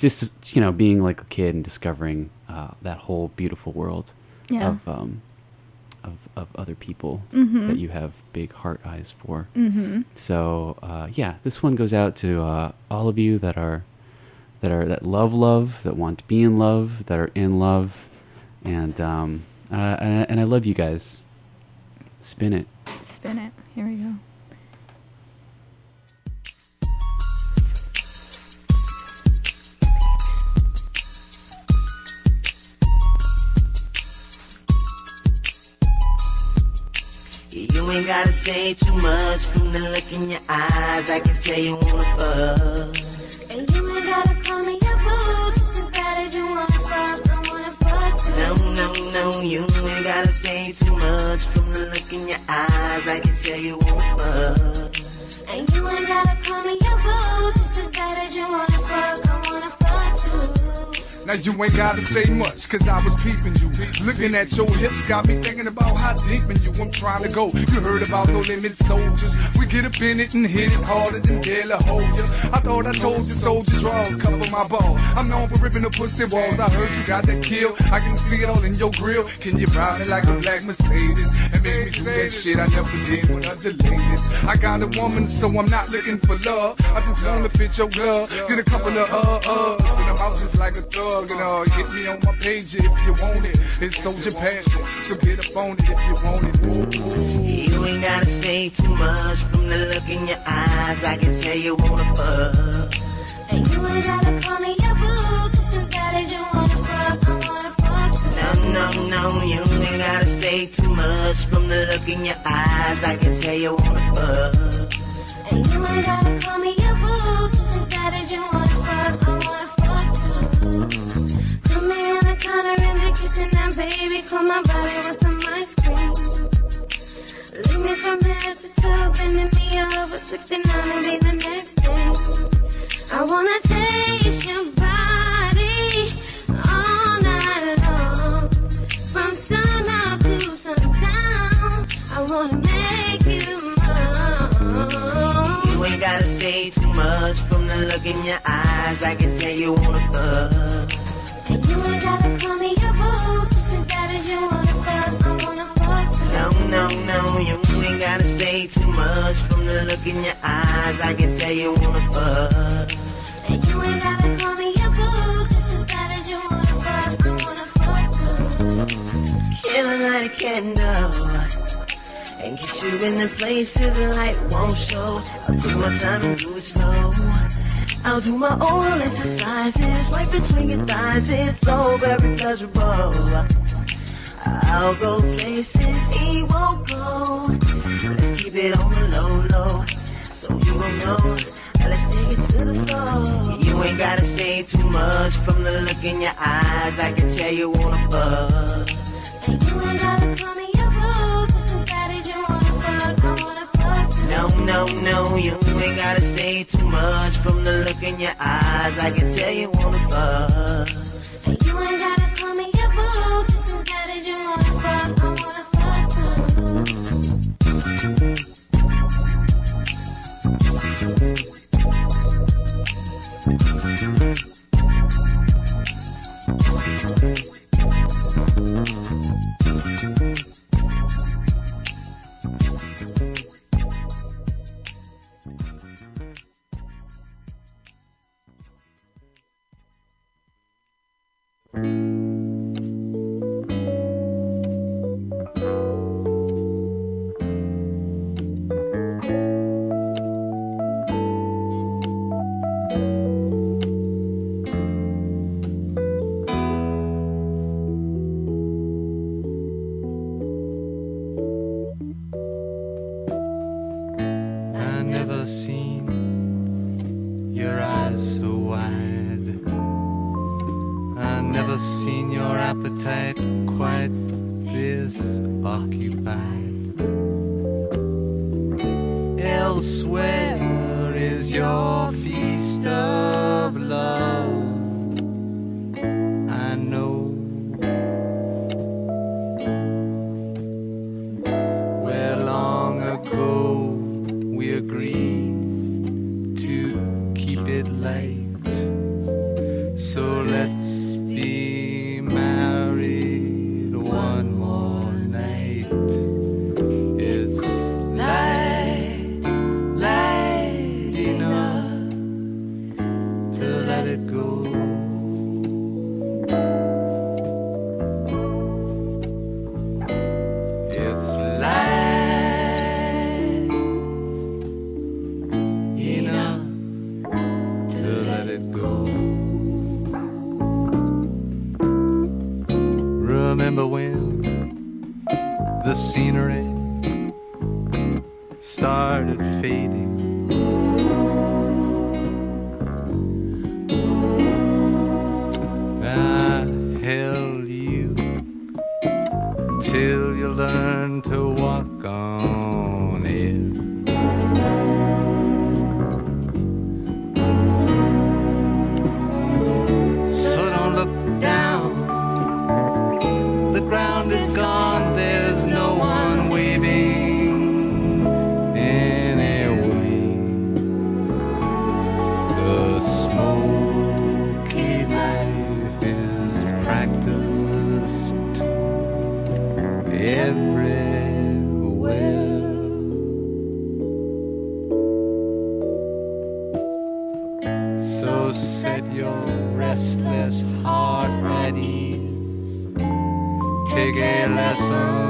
just you know being like a kid and discovering uh, that whole beautiful world Yeah. of um, of of other people Mhm. that you have big heart eyes for. Mm-hmm. So uh, yeah, this one goes out to uh, all of you that are that are that love love, that want to be in love, that are in love, and um, uh, and, I- and I love you guys. Spin it. Spin it. Here we go. You ain't gotta say too much from the look in your eyes. I can tell you wanna fuck. No, no, no, you ain't gotta say too much from the look in your eyes. I can tell you fuck. And you ain't gotta call me Now you ain't gotta say much, cause I was peeping you. Looking at your hips got me thinking about how deep in you I'm trying to go. You heard about no limit soldiers. We get up in it and hit it harder than La Hoya. I thought I told you soldier draws cover my ball. I'm known for ripping the pussy walls. I heard you got that kill. I can see it all in your grill. Can you ride it like a black Mercedes? And make me do that shit I never did with other ladies. I got a woman, so I'm not looking for love. I just wanna fit your glove. Get a couple of uh uhs, and I'm out just like a thug. Plug and uh, hit me on my page if you want it. It's Soldier Passion, so get up on it if you want it. Ooh. You ain't gotta say too much from the look in your eyes. I can tell you wanna fuck. And you ain't gotta call me your boo. Just as bad as you wanna fuck, I wanna. No, no, no, you ain't gotta say too much from the look in your eyes. I can tell you wanna fuck. And you ain't gotta call me your boo. Just as bad as you wanna Put me on the counter in the kitchen and baby, call my body with some ice cream. Lick me from head to toe, bending me over 69 and be the next day. I wanna taste your body all night long. From sun up to sundown, I wanna make you mine. You ain't gotta say much from the look in your eyes. I can tell you wanna fuck. And you ain't gotta call me your boo, just as bad as you wanna fuck, I wanna fuck. No, no, no, you ain't gotta say too much from the look in your eyes. I can tell you wanna fuck. And you ain't gotta call me your boo, just as bad as you wanna fuck, I wanna fuck too. Killing like a candle. And get you in the places the light won't show. I'll take my time and do it slow. I'll do my own exercises right between your thighs. It's so very pleasurable. I'll go places he won't go. Let's keep it on the low, low. So you will know. Now Let's take it to the floor. You ain't gotta say too much from the look in your eyes. I can tell you wanna fuck. And you ain't gotta call me your boo, No, no, no, you ain't gotta say too much from the look in your eyes. I can tell you wanna fuck. You ain't gotta call me boo, just you wanna fuck, I wanna fuck too. everywhere. So set your restless heart at ease. Take a lesson.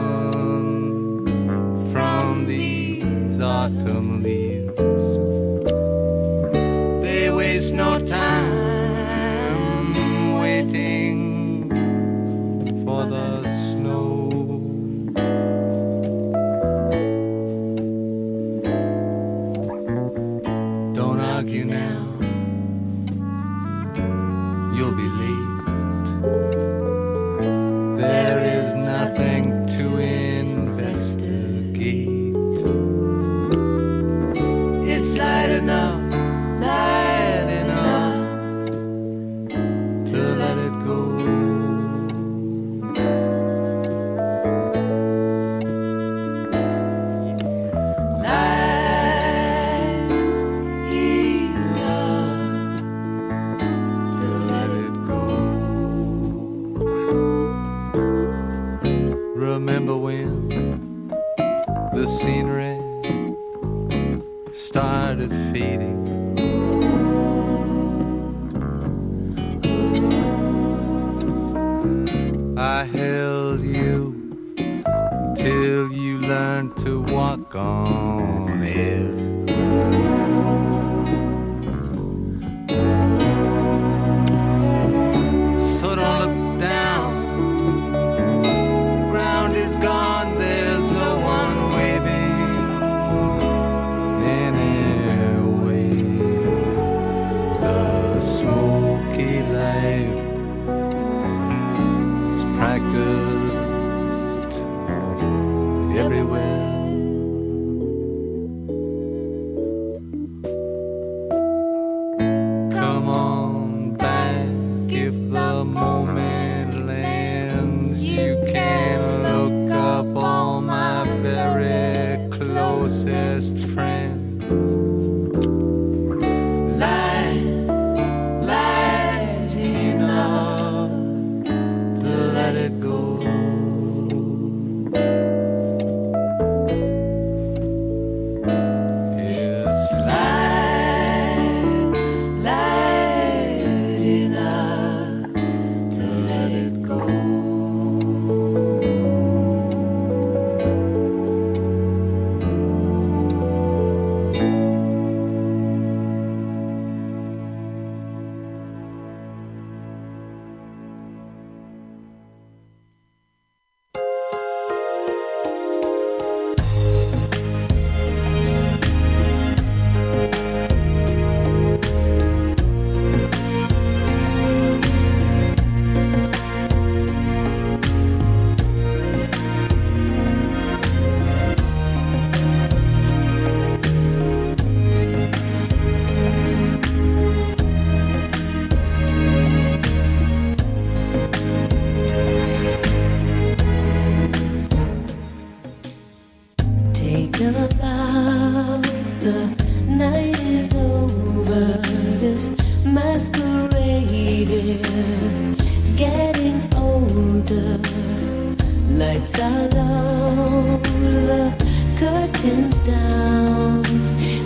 The curtains down.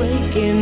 Breaking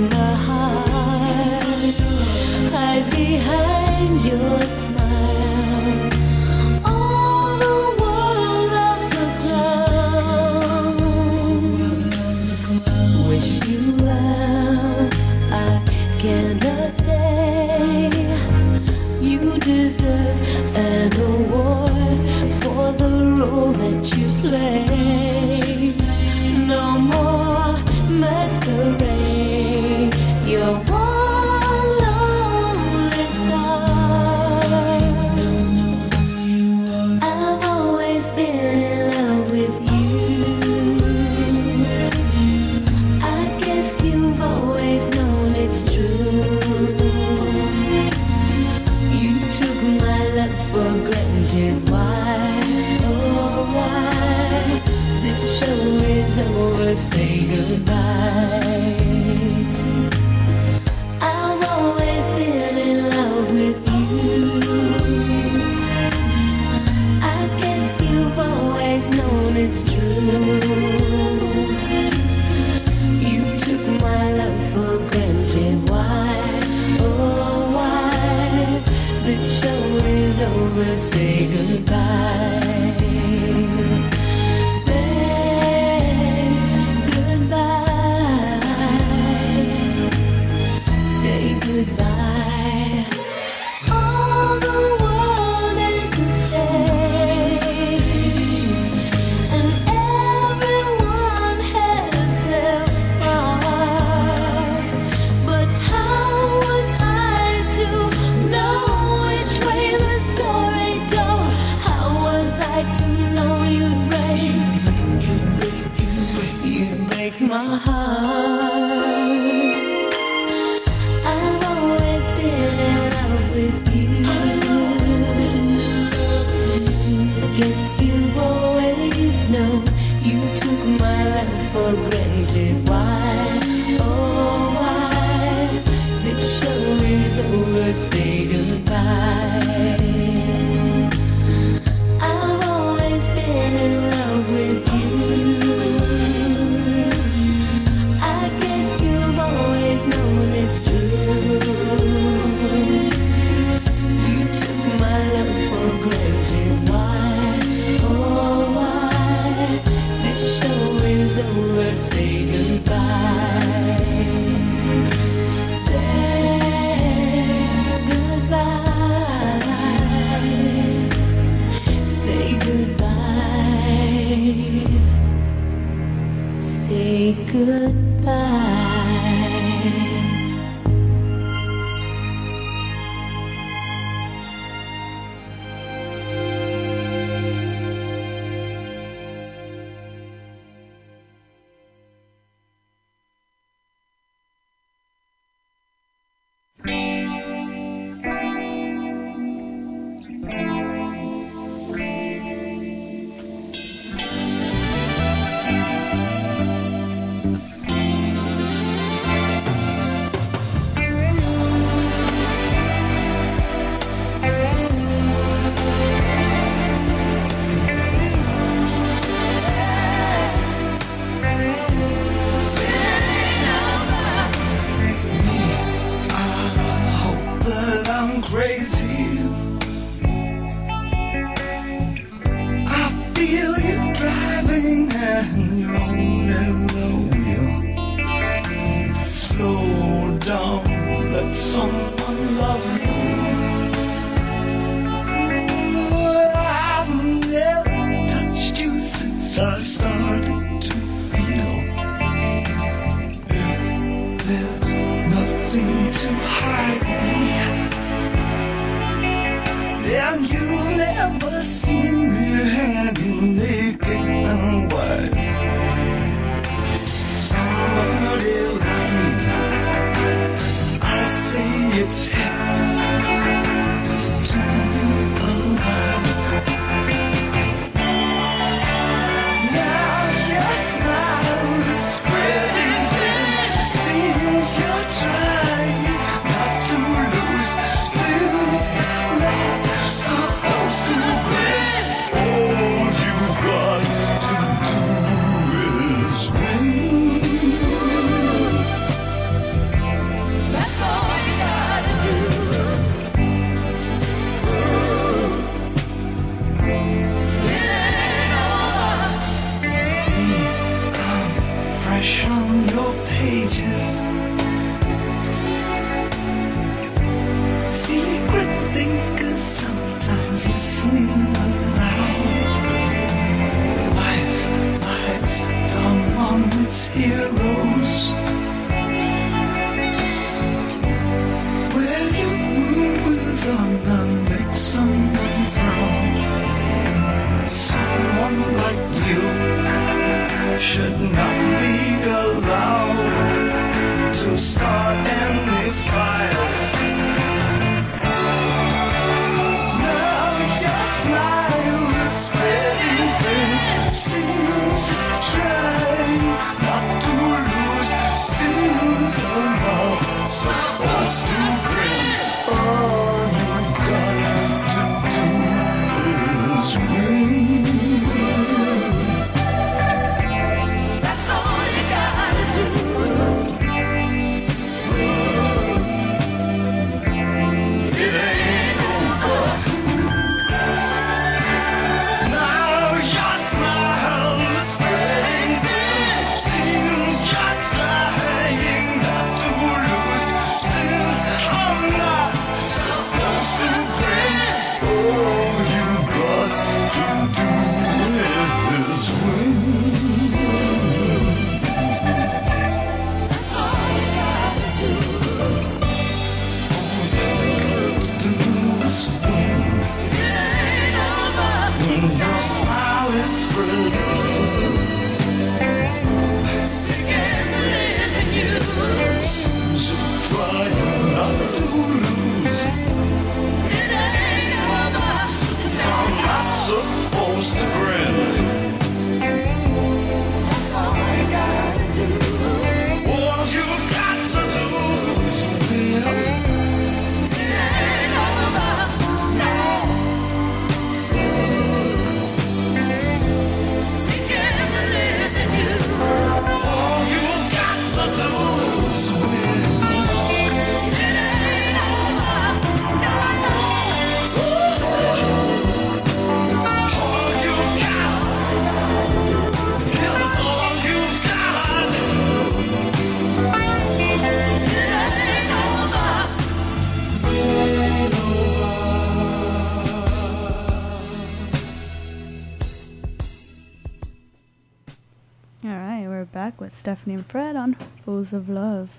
of Love.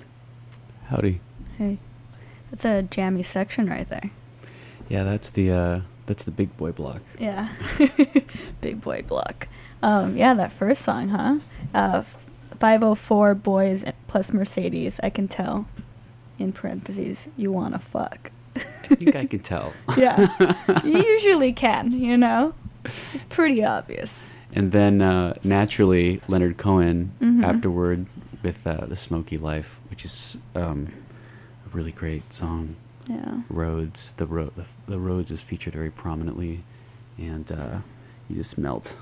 Howdy. Hey, that's a jammy section right there. Yeah, that's the uh, that's the big boy block. Yeah, [LAUGHS] big boy block. Um, yeah, that first song, huh? Uh, 504 boys plus Mercedes. I can tell. In parentheses, you wanna fuck. I think I can tell. [LAUGHS] Yeah, you usually can. You know, it's pretty obvious. And then uh, naturally, Leonard Cohen Mhm. afterward with uh, the Smokey Life, which is um, a really great song. Yeah. Roads, the road, the, the roads is featured very prominently, and uh, you just melt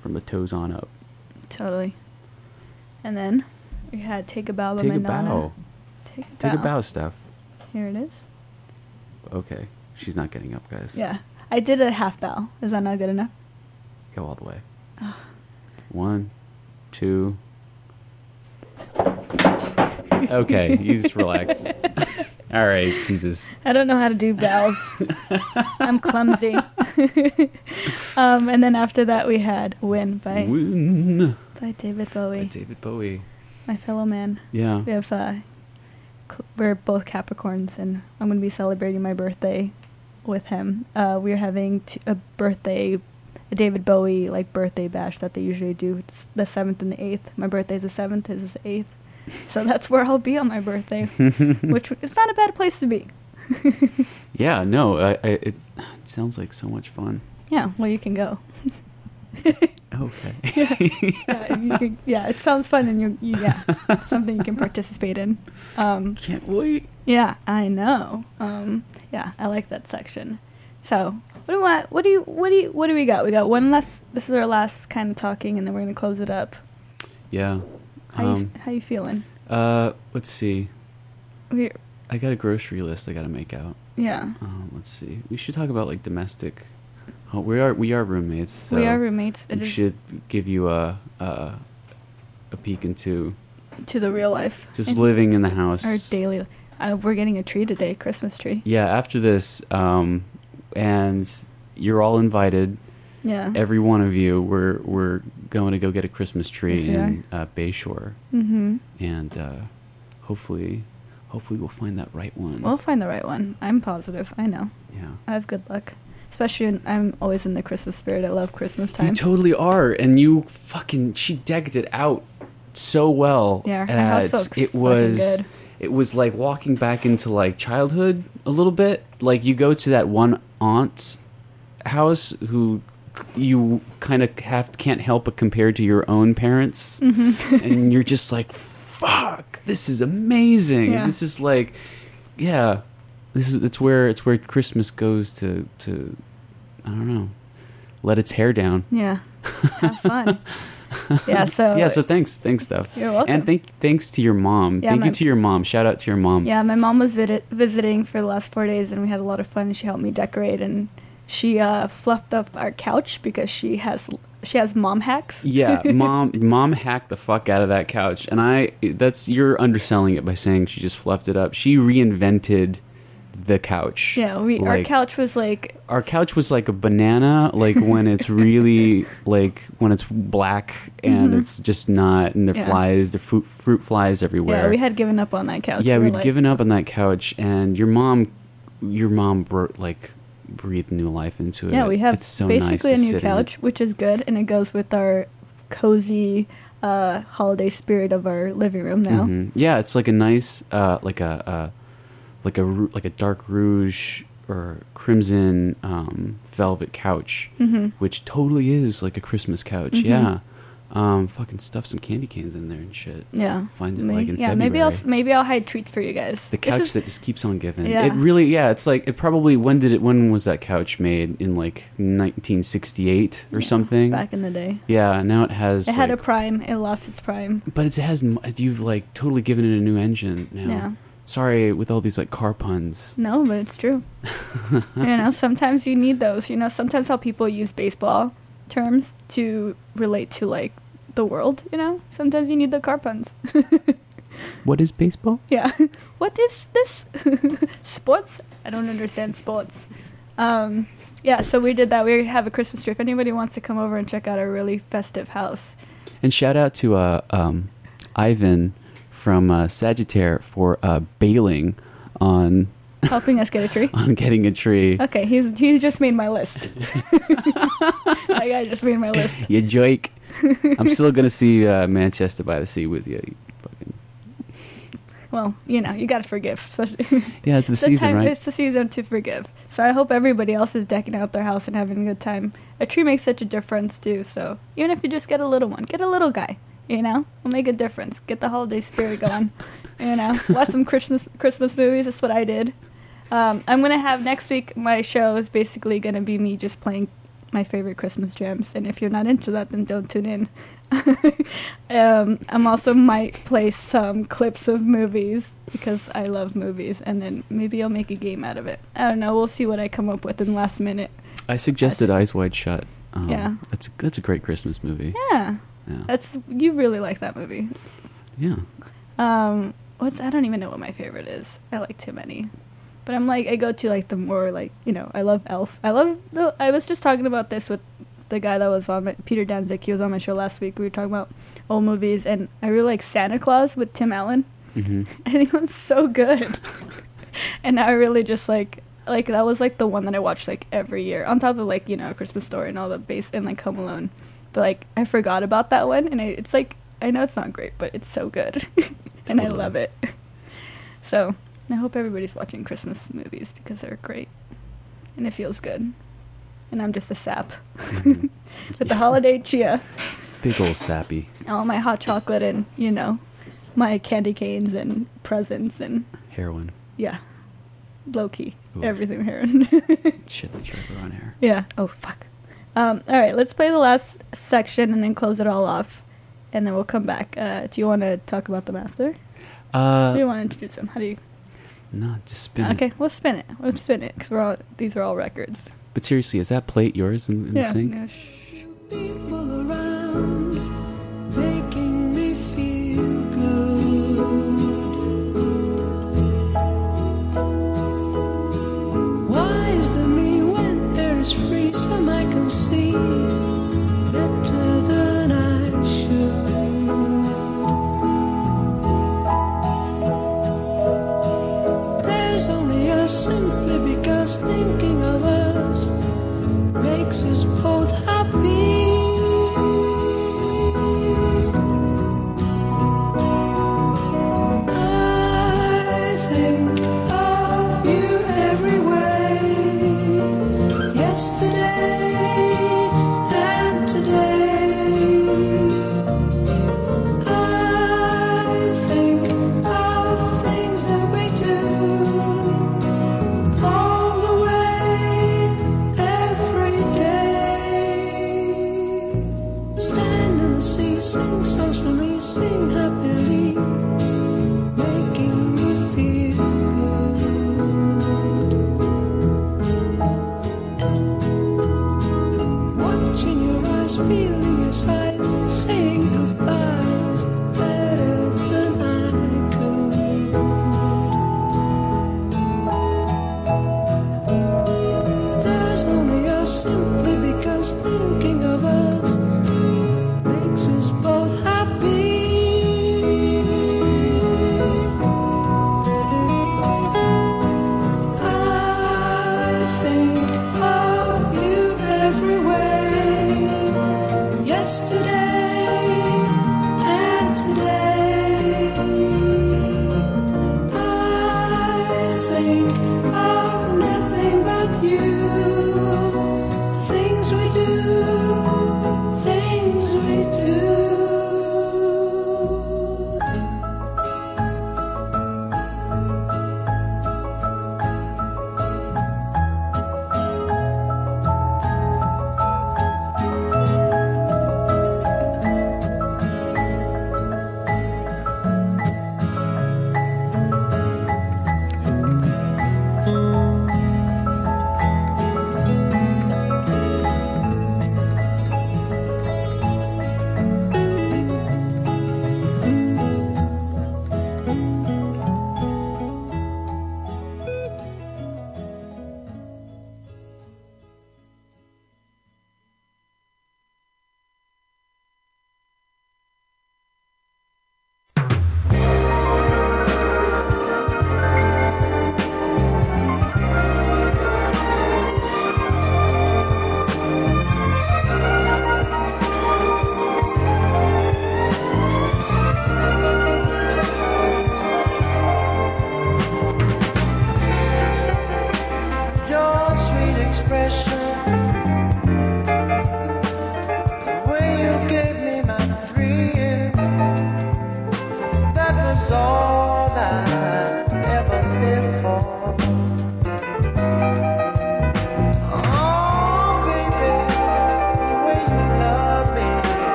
from the toes on up. Totally. And then we had Take a Bow by Take a bow. Take a bow. Take a bow. Steph. Here it is. Okay, she's not getting up, guys. Yeah. I did a half bow. Is that not good enough? Go all the way. One, two. Okay, you just relax. [LAUGHS] all right, Jesus. I don't know how to do bells. I'm clumsy. [LAUGHS] um, and then after that, we had Win by, Win. by David Bowie, By David Bowie. my fellow man. Yeah. We have, uh, cl- we're both Capricorns, and I'm going to be celebrating my birthday with him. Uh, we're having t- a birthday, a David Bowie like birthday bash that they usually do. It's the 7th and the 8th. My birthday's the 7th, his is the 8th. So [LAUGHS] that's where I'll be on my birthday, [LAUGHS] which it's not a bad place to be. [LAUGHS] Yeah, no, I, I, it, it sounds like so much fun. Yeah, well, you can go. Okay. yeah, you can, yeah, it sounds fun, and you, you yeah, something you can participate in. Um, Can't wait. Yeah, I know. Um, yeah, I like that section. So, what do we want? What do you? What do you? What do we got? We got one last. This is our last kind of talking, and then we're gonna close it up. Yeah. How you, Um, how you feeling? uh, let's see. We I got a grocery list I got to make out. yeah. Um, let's see. We should talk about like domestic. Oh, we are we are roommates. So We are roommates. It we should give you a a, a peek into To the real life. just living in the house. Our daily. Uh, we're getting a tree today, Christmas tree. Yeah, after this, um, and you're all invited. Yeah. Every one of you, we're we're going to go get a Christmas tree Yes, in uh, Bayshore, Mhm. and uh, hopefully, hopefully we'll find that right one. We'll find the right one. I'm positive. I know. Yeah. I have good luck. Especially, when I'm always in the Christmas spirit. I love Christmas time. You totally are, and you fucking she decked it out so well. Yeah, her house looks it was. good. It was like walking back into like childhood a little bit. Like you go to that one aunt's house who you kind of have can't help but compare to your own parents, Mhm. and you're just like, "Fuck, this is amazing! Yeah. This is like, yeah, this is it's where it's where Christmas goes to to I don't know, let its hair down." Yeah. [LAUGHS] Have fun. [LAUGHS] yeah. So. yeah, so thanks, thanks, Steph. You're welcome. And thank, thanks to your mom. Yeah, thank my- you to your mom. Shout out to your mom. Yeah, my mom was vid- visiting for the last four days, and we had a lot of fun. She helped me decorate, and she uh, fluffed up our couch because she has she has mom hacks. Yeah, [LAUGHS] mom, mom hacked the fuck out of that couch, and I. That's you're underselling it by saying she just fluffed it up. She reinvented the couch. Yeah, we our couch was like Our couch was like a banana, like when it's [LAUGHS] really like when it's black and Mhm. it's just not, and the Yeah. flies, the fruit fruit flies everywhere. yeah, we had given up on that couch. Yeah, we we'd like, given up on that couch, and your mom, your mom, bro- like breathed new life into it. Yeah, we have it's so nice basically to a new sit in it. couch, which is good, and it goes with our cozy uh, holiday spirit of our living room now. Mhm. Yeah, it's like a nice, uh, like a, uh, like a like a dark rouge or crimson um, velvet couch, Mhm. which totally is like a Christmas couch. Mhm. Yeah, um, fucking stuff some candy canes in there and shit. Yeah, find it May- like in yeah. February. Maybe I'll maybe I'll hide treats for you guys. the couch that just keeps on giving. Yeah. It really, yeah. It's like it probably. When did it? When was that couch made? In like 1968 or something. back in the day. Yeah. Now it has. It had a prime. It lost its prime. But it has. You've like totally given it a new engine now. Yeah. Sorry with all these like car puns. No, but it's true. [LAUGHS] you know, sometimes you need those. You know, sometimes how people use baseball terms to relate to like the world. You know, sometimes you need the car puns. [LAUGHS] What is baseball? yeah. [LAUGHS] what is this? sports? I don't understand sports. Um, yeah, so we did that. We have a Christmas tree. If anybody wants to come over and check out our really festive house, And shout out to uh, um, Ivan from uh, Sagittaire for uh, bailing on [LAUGHS] helping us get a tree. on getting a tree. Okay, he's he just made my list. [LAUGHS] that guy just made my list. You joke. I'm still gonna see uh, Manchester by the Sea with you. you fucking- Well, you know, you gotta forgive. [LAUGHS] So- Yeah, it's the season, time, right? It's the season to forgive. So I hope everybody else is decking out their house and having a good time. A tree makes such a difference too. So even if you just get a little one, get a little guy. You know, we'll make a difference. Get the holiday spirit going. you know, watch some Christmas Christmas movies. That's what I did. Um, I'm gonna have next week. My show is basically gonna be me just playing my favorite Christmas jams. And if you're not into that, then don't tune in. [LAUGHS] um, I'm also might play some clips of movies because I love movies, and then maybe I'll make a game out of it. I don't know. We'll see what I come up with in the last minute. I suggested Eyes Wide Shut. Um, Yeah. that's that's a great Christmas movie. Yeah, Yeah. that's you really like that movie. Yeah. Um, what's I don't even know what my favorite is. I like too many, but I'm like I go to like the more like you know I love Elf. I love the. I was just talking about this with the guy that was on my Peter Danzig. He was on my show last week. We were talking about old movies, and I really like Santa Claus with Tim Allen. hmm [LAUGHS] I think it was so good, [LAUGHS] and I really just like like that was like the one that I watched like every year on top of like you know Christmas Story and all the base and like Home Alone, but like I forgot about that one, and I, it's like I know it's not great, but it's so good, [LAUGHS] and I love it. [LAUGHS] So I hope everybody's watching Christmas movies because they're great, and it feels good. And I'm just a sap mm-hmm. [LAUGHS] with the holiday chia, Big old sappy all my hot chocolate, and you know, my candy canes and presents and heroin. yeah, low key, Ooh. everything heroin. Shit, that's right. We're on air. yeah. Oh fuck. Um, all right, let's play the last section and then close it all off, and then we'll come back. Uh, do you want to talk about them after? How do you Uh, want to introduce them? How do you? no, just spin okay, it. we'll spin it. We'll spin it because we're all these are all records. But seriously, is that plate yours in, in the yeah. sink? yeah, Some I can see better than I should. There's only us simply because thinking of us makes us both happy.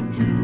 Pages at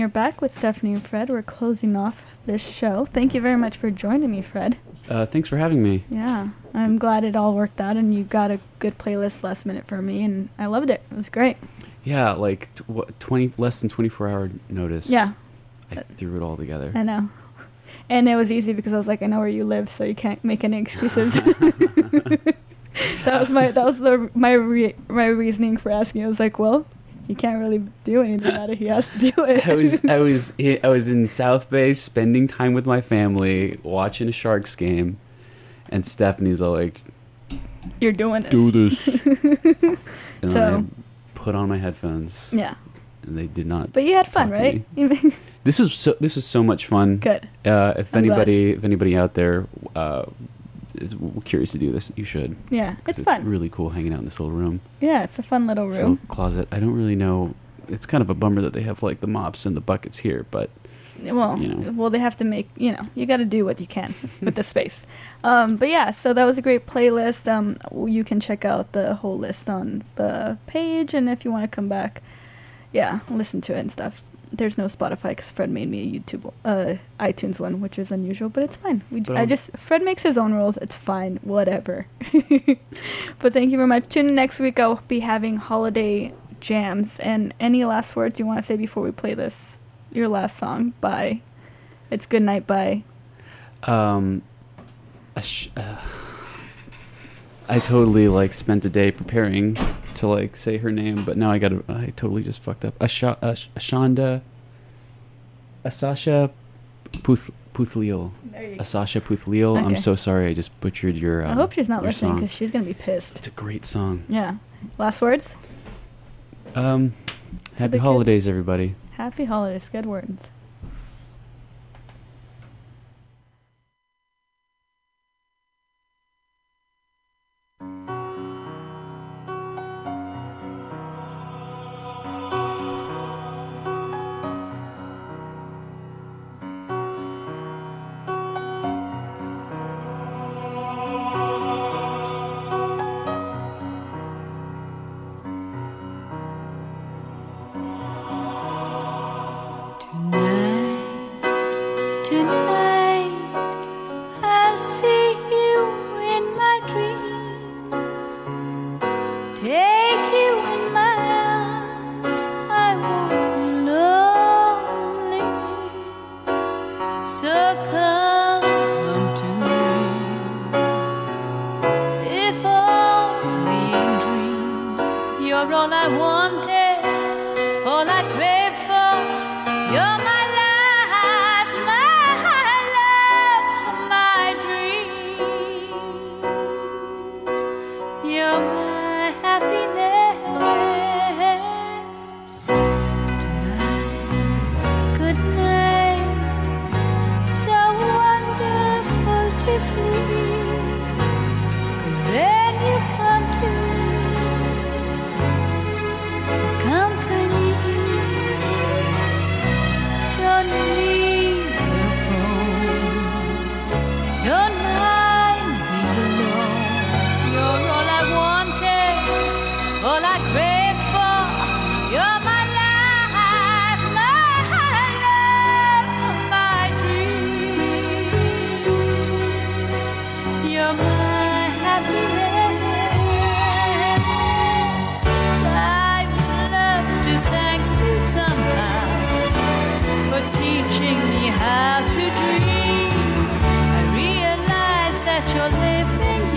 you're back with Stephanie and Fred. We're closing off this show. Thank you very much for joining me, Fred. Uh, thanks for having me. Yeah, I'm glad it all worked out, and you got a good playlist last minute for me, and I loved it. It was great. Yeah, like t- what, twenty less than twenty four hour notice. Yeah. I threw it all together. I know. And it was easy because I was like, I know where you live, so you can't make any excuses. [LAUGHS] [LAUGHS] that was my that was the my re- my reasoning for asking. I was like, well, he can't really do anything about it. He has to do it. I was I [LAUGHS] was I was in South Bay spending time with my family watching a Sharks game, and Stephanie's all like, You're doing this. "Do this," [LAUGHS] and So- I put on my headphones. Yeah. and they did not. But you had fun, right? This is so this is so much fun. Good. Uh, if I'm glad. anybody if anybody out there uh, is curious to do this, you should. Yeah, it's fun. Really cool hanging out in this little room. yeah, it's a fun little This room. little closet. I don't really know. It's kind of a bummer that they have like the mops and the buckets here, but well, you know. well, they have to make you know you got to do what you can [LAUGHS] with the space. Um, but yeah, so that was a great playlist. Um, you can check out the whole list on the page, and if you want to come back, yeah, listen to it and stuff. There's no Spotify because Fred made me a YouTube, uh, iTunes one, which is unusual, but it's fine. We, I I'll- just Fred makes his own rules. It's fine, whatever. [LAUGHS] but thank you very much. Tune in next week. I'll be having holiday jams. And any last words you want to say before we play this? Your last song by It's Good Night by Um, a sh- uh, I totally like spent a day preparing to like say her name, but now I got to I totally just fucked up. Asha, Ash, Ashanda, Asasha Puth, Puthliel. There you go. Asasha Puthliel. I'm so sorry. I just butchered your. Um, I hope she's not listening because she's gonna be pissed. It's a great song. Yeah. Last words. Um, happy kids. holidays, everybody. Happy holidays. Good words.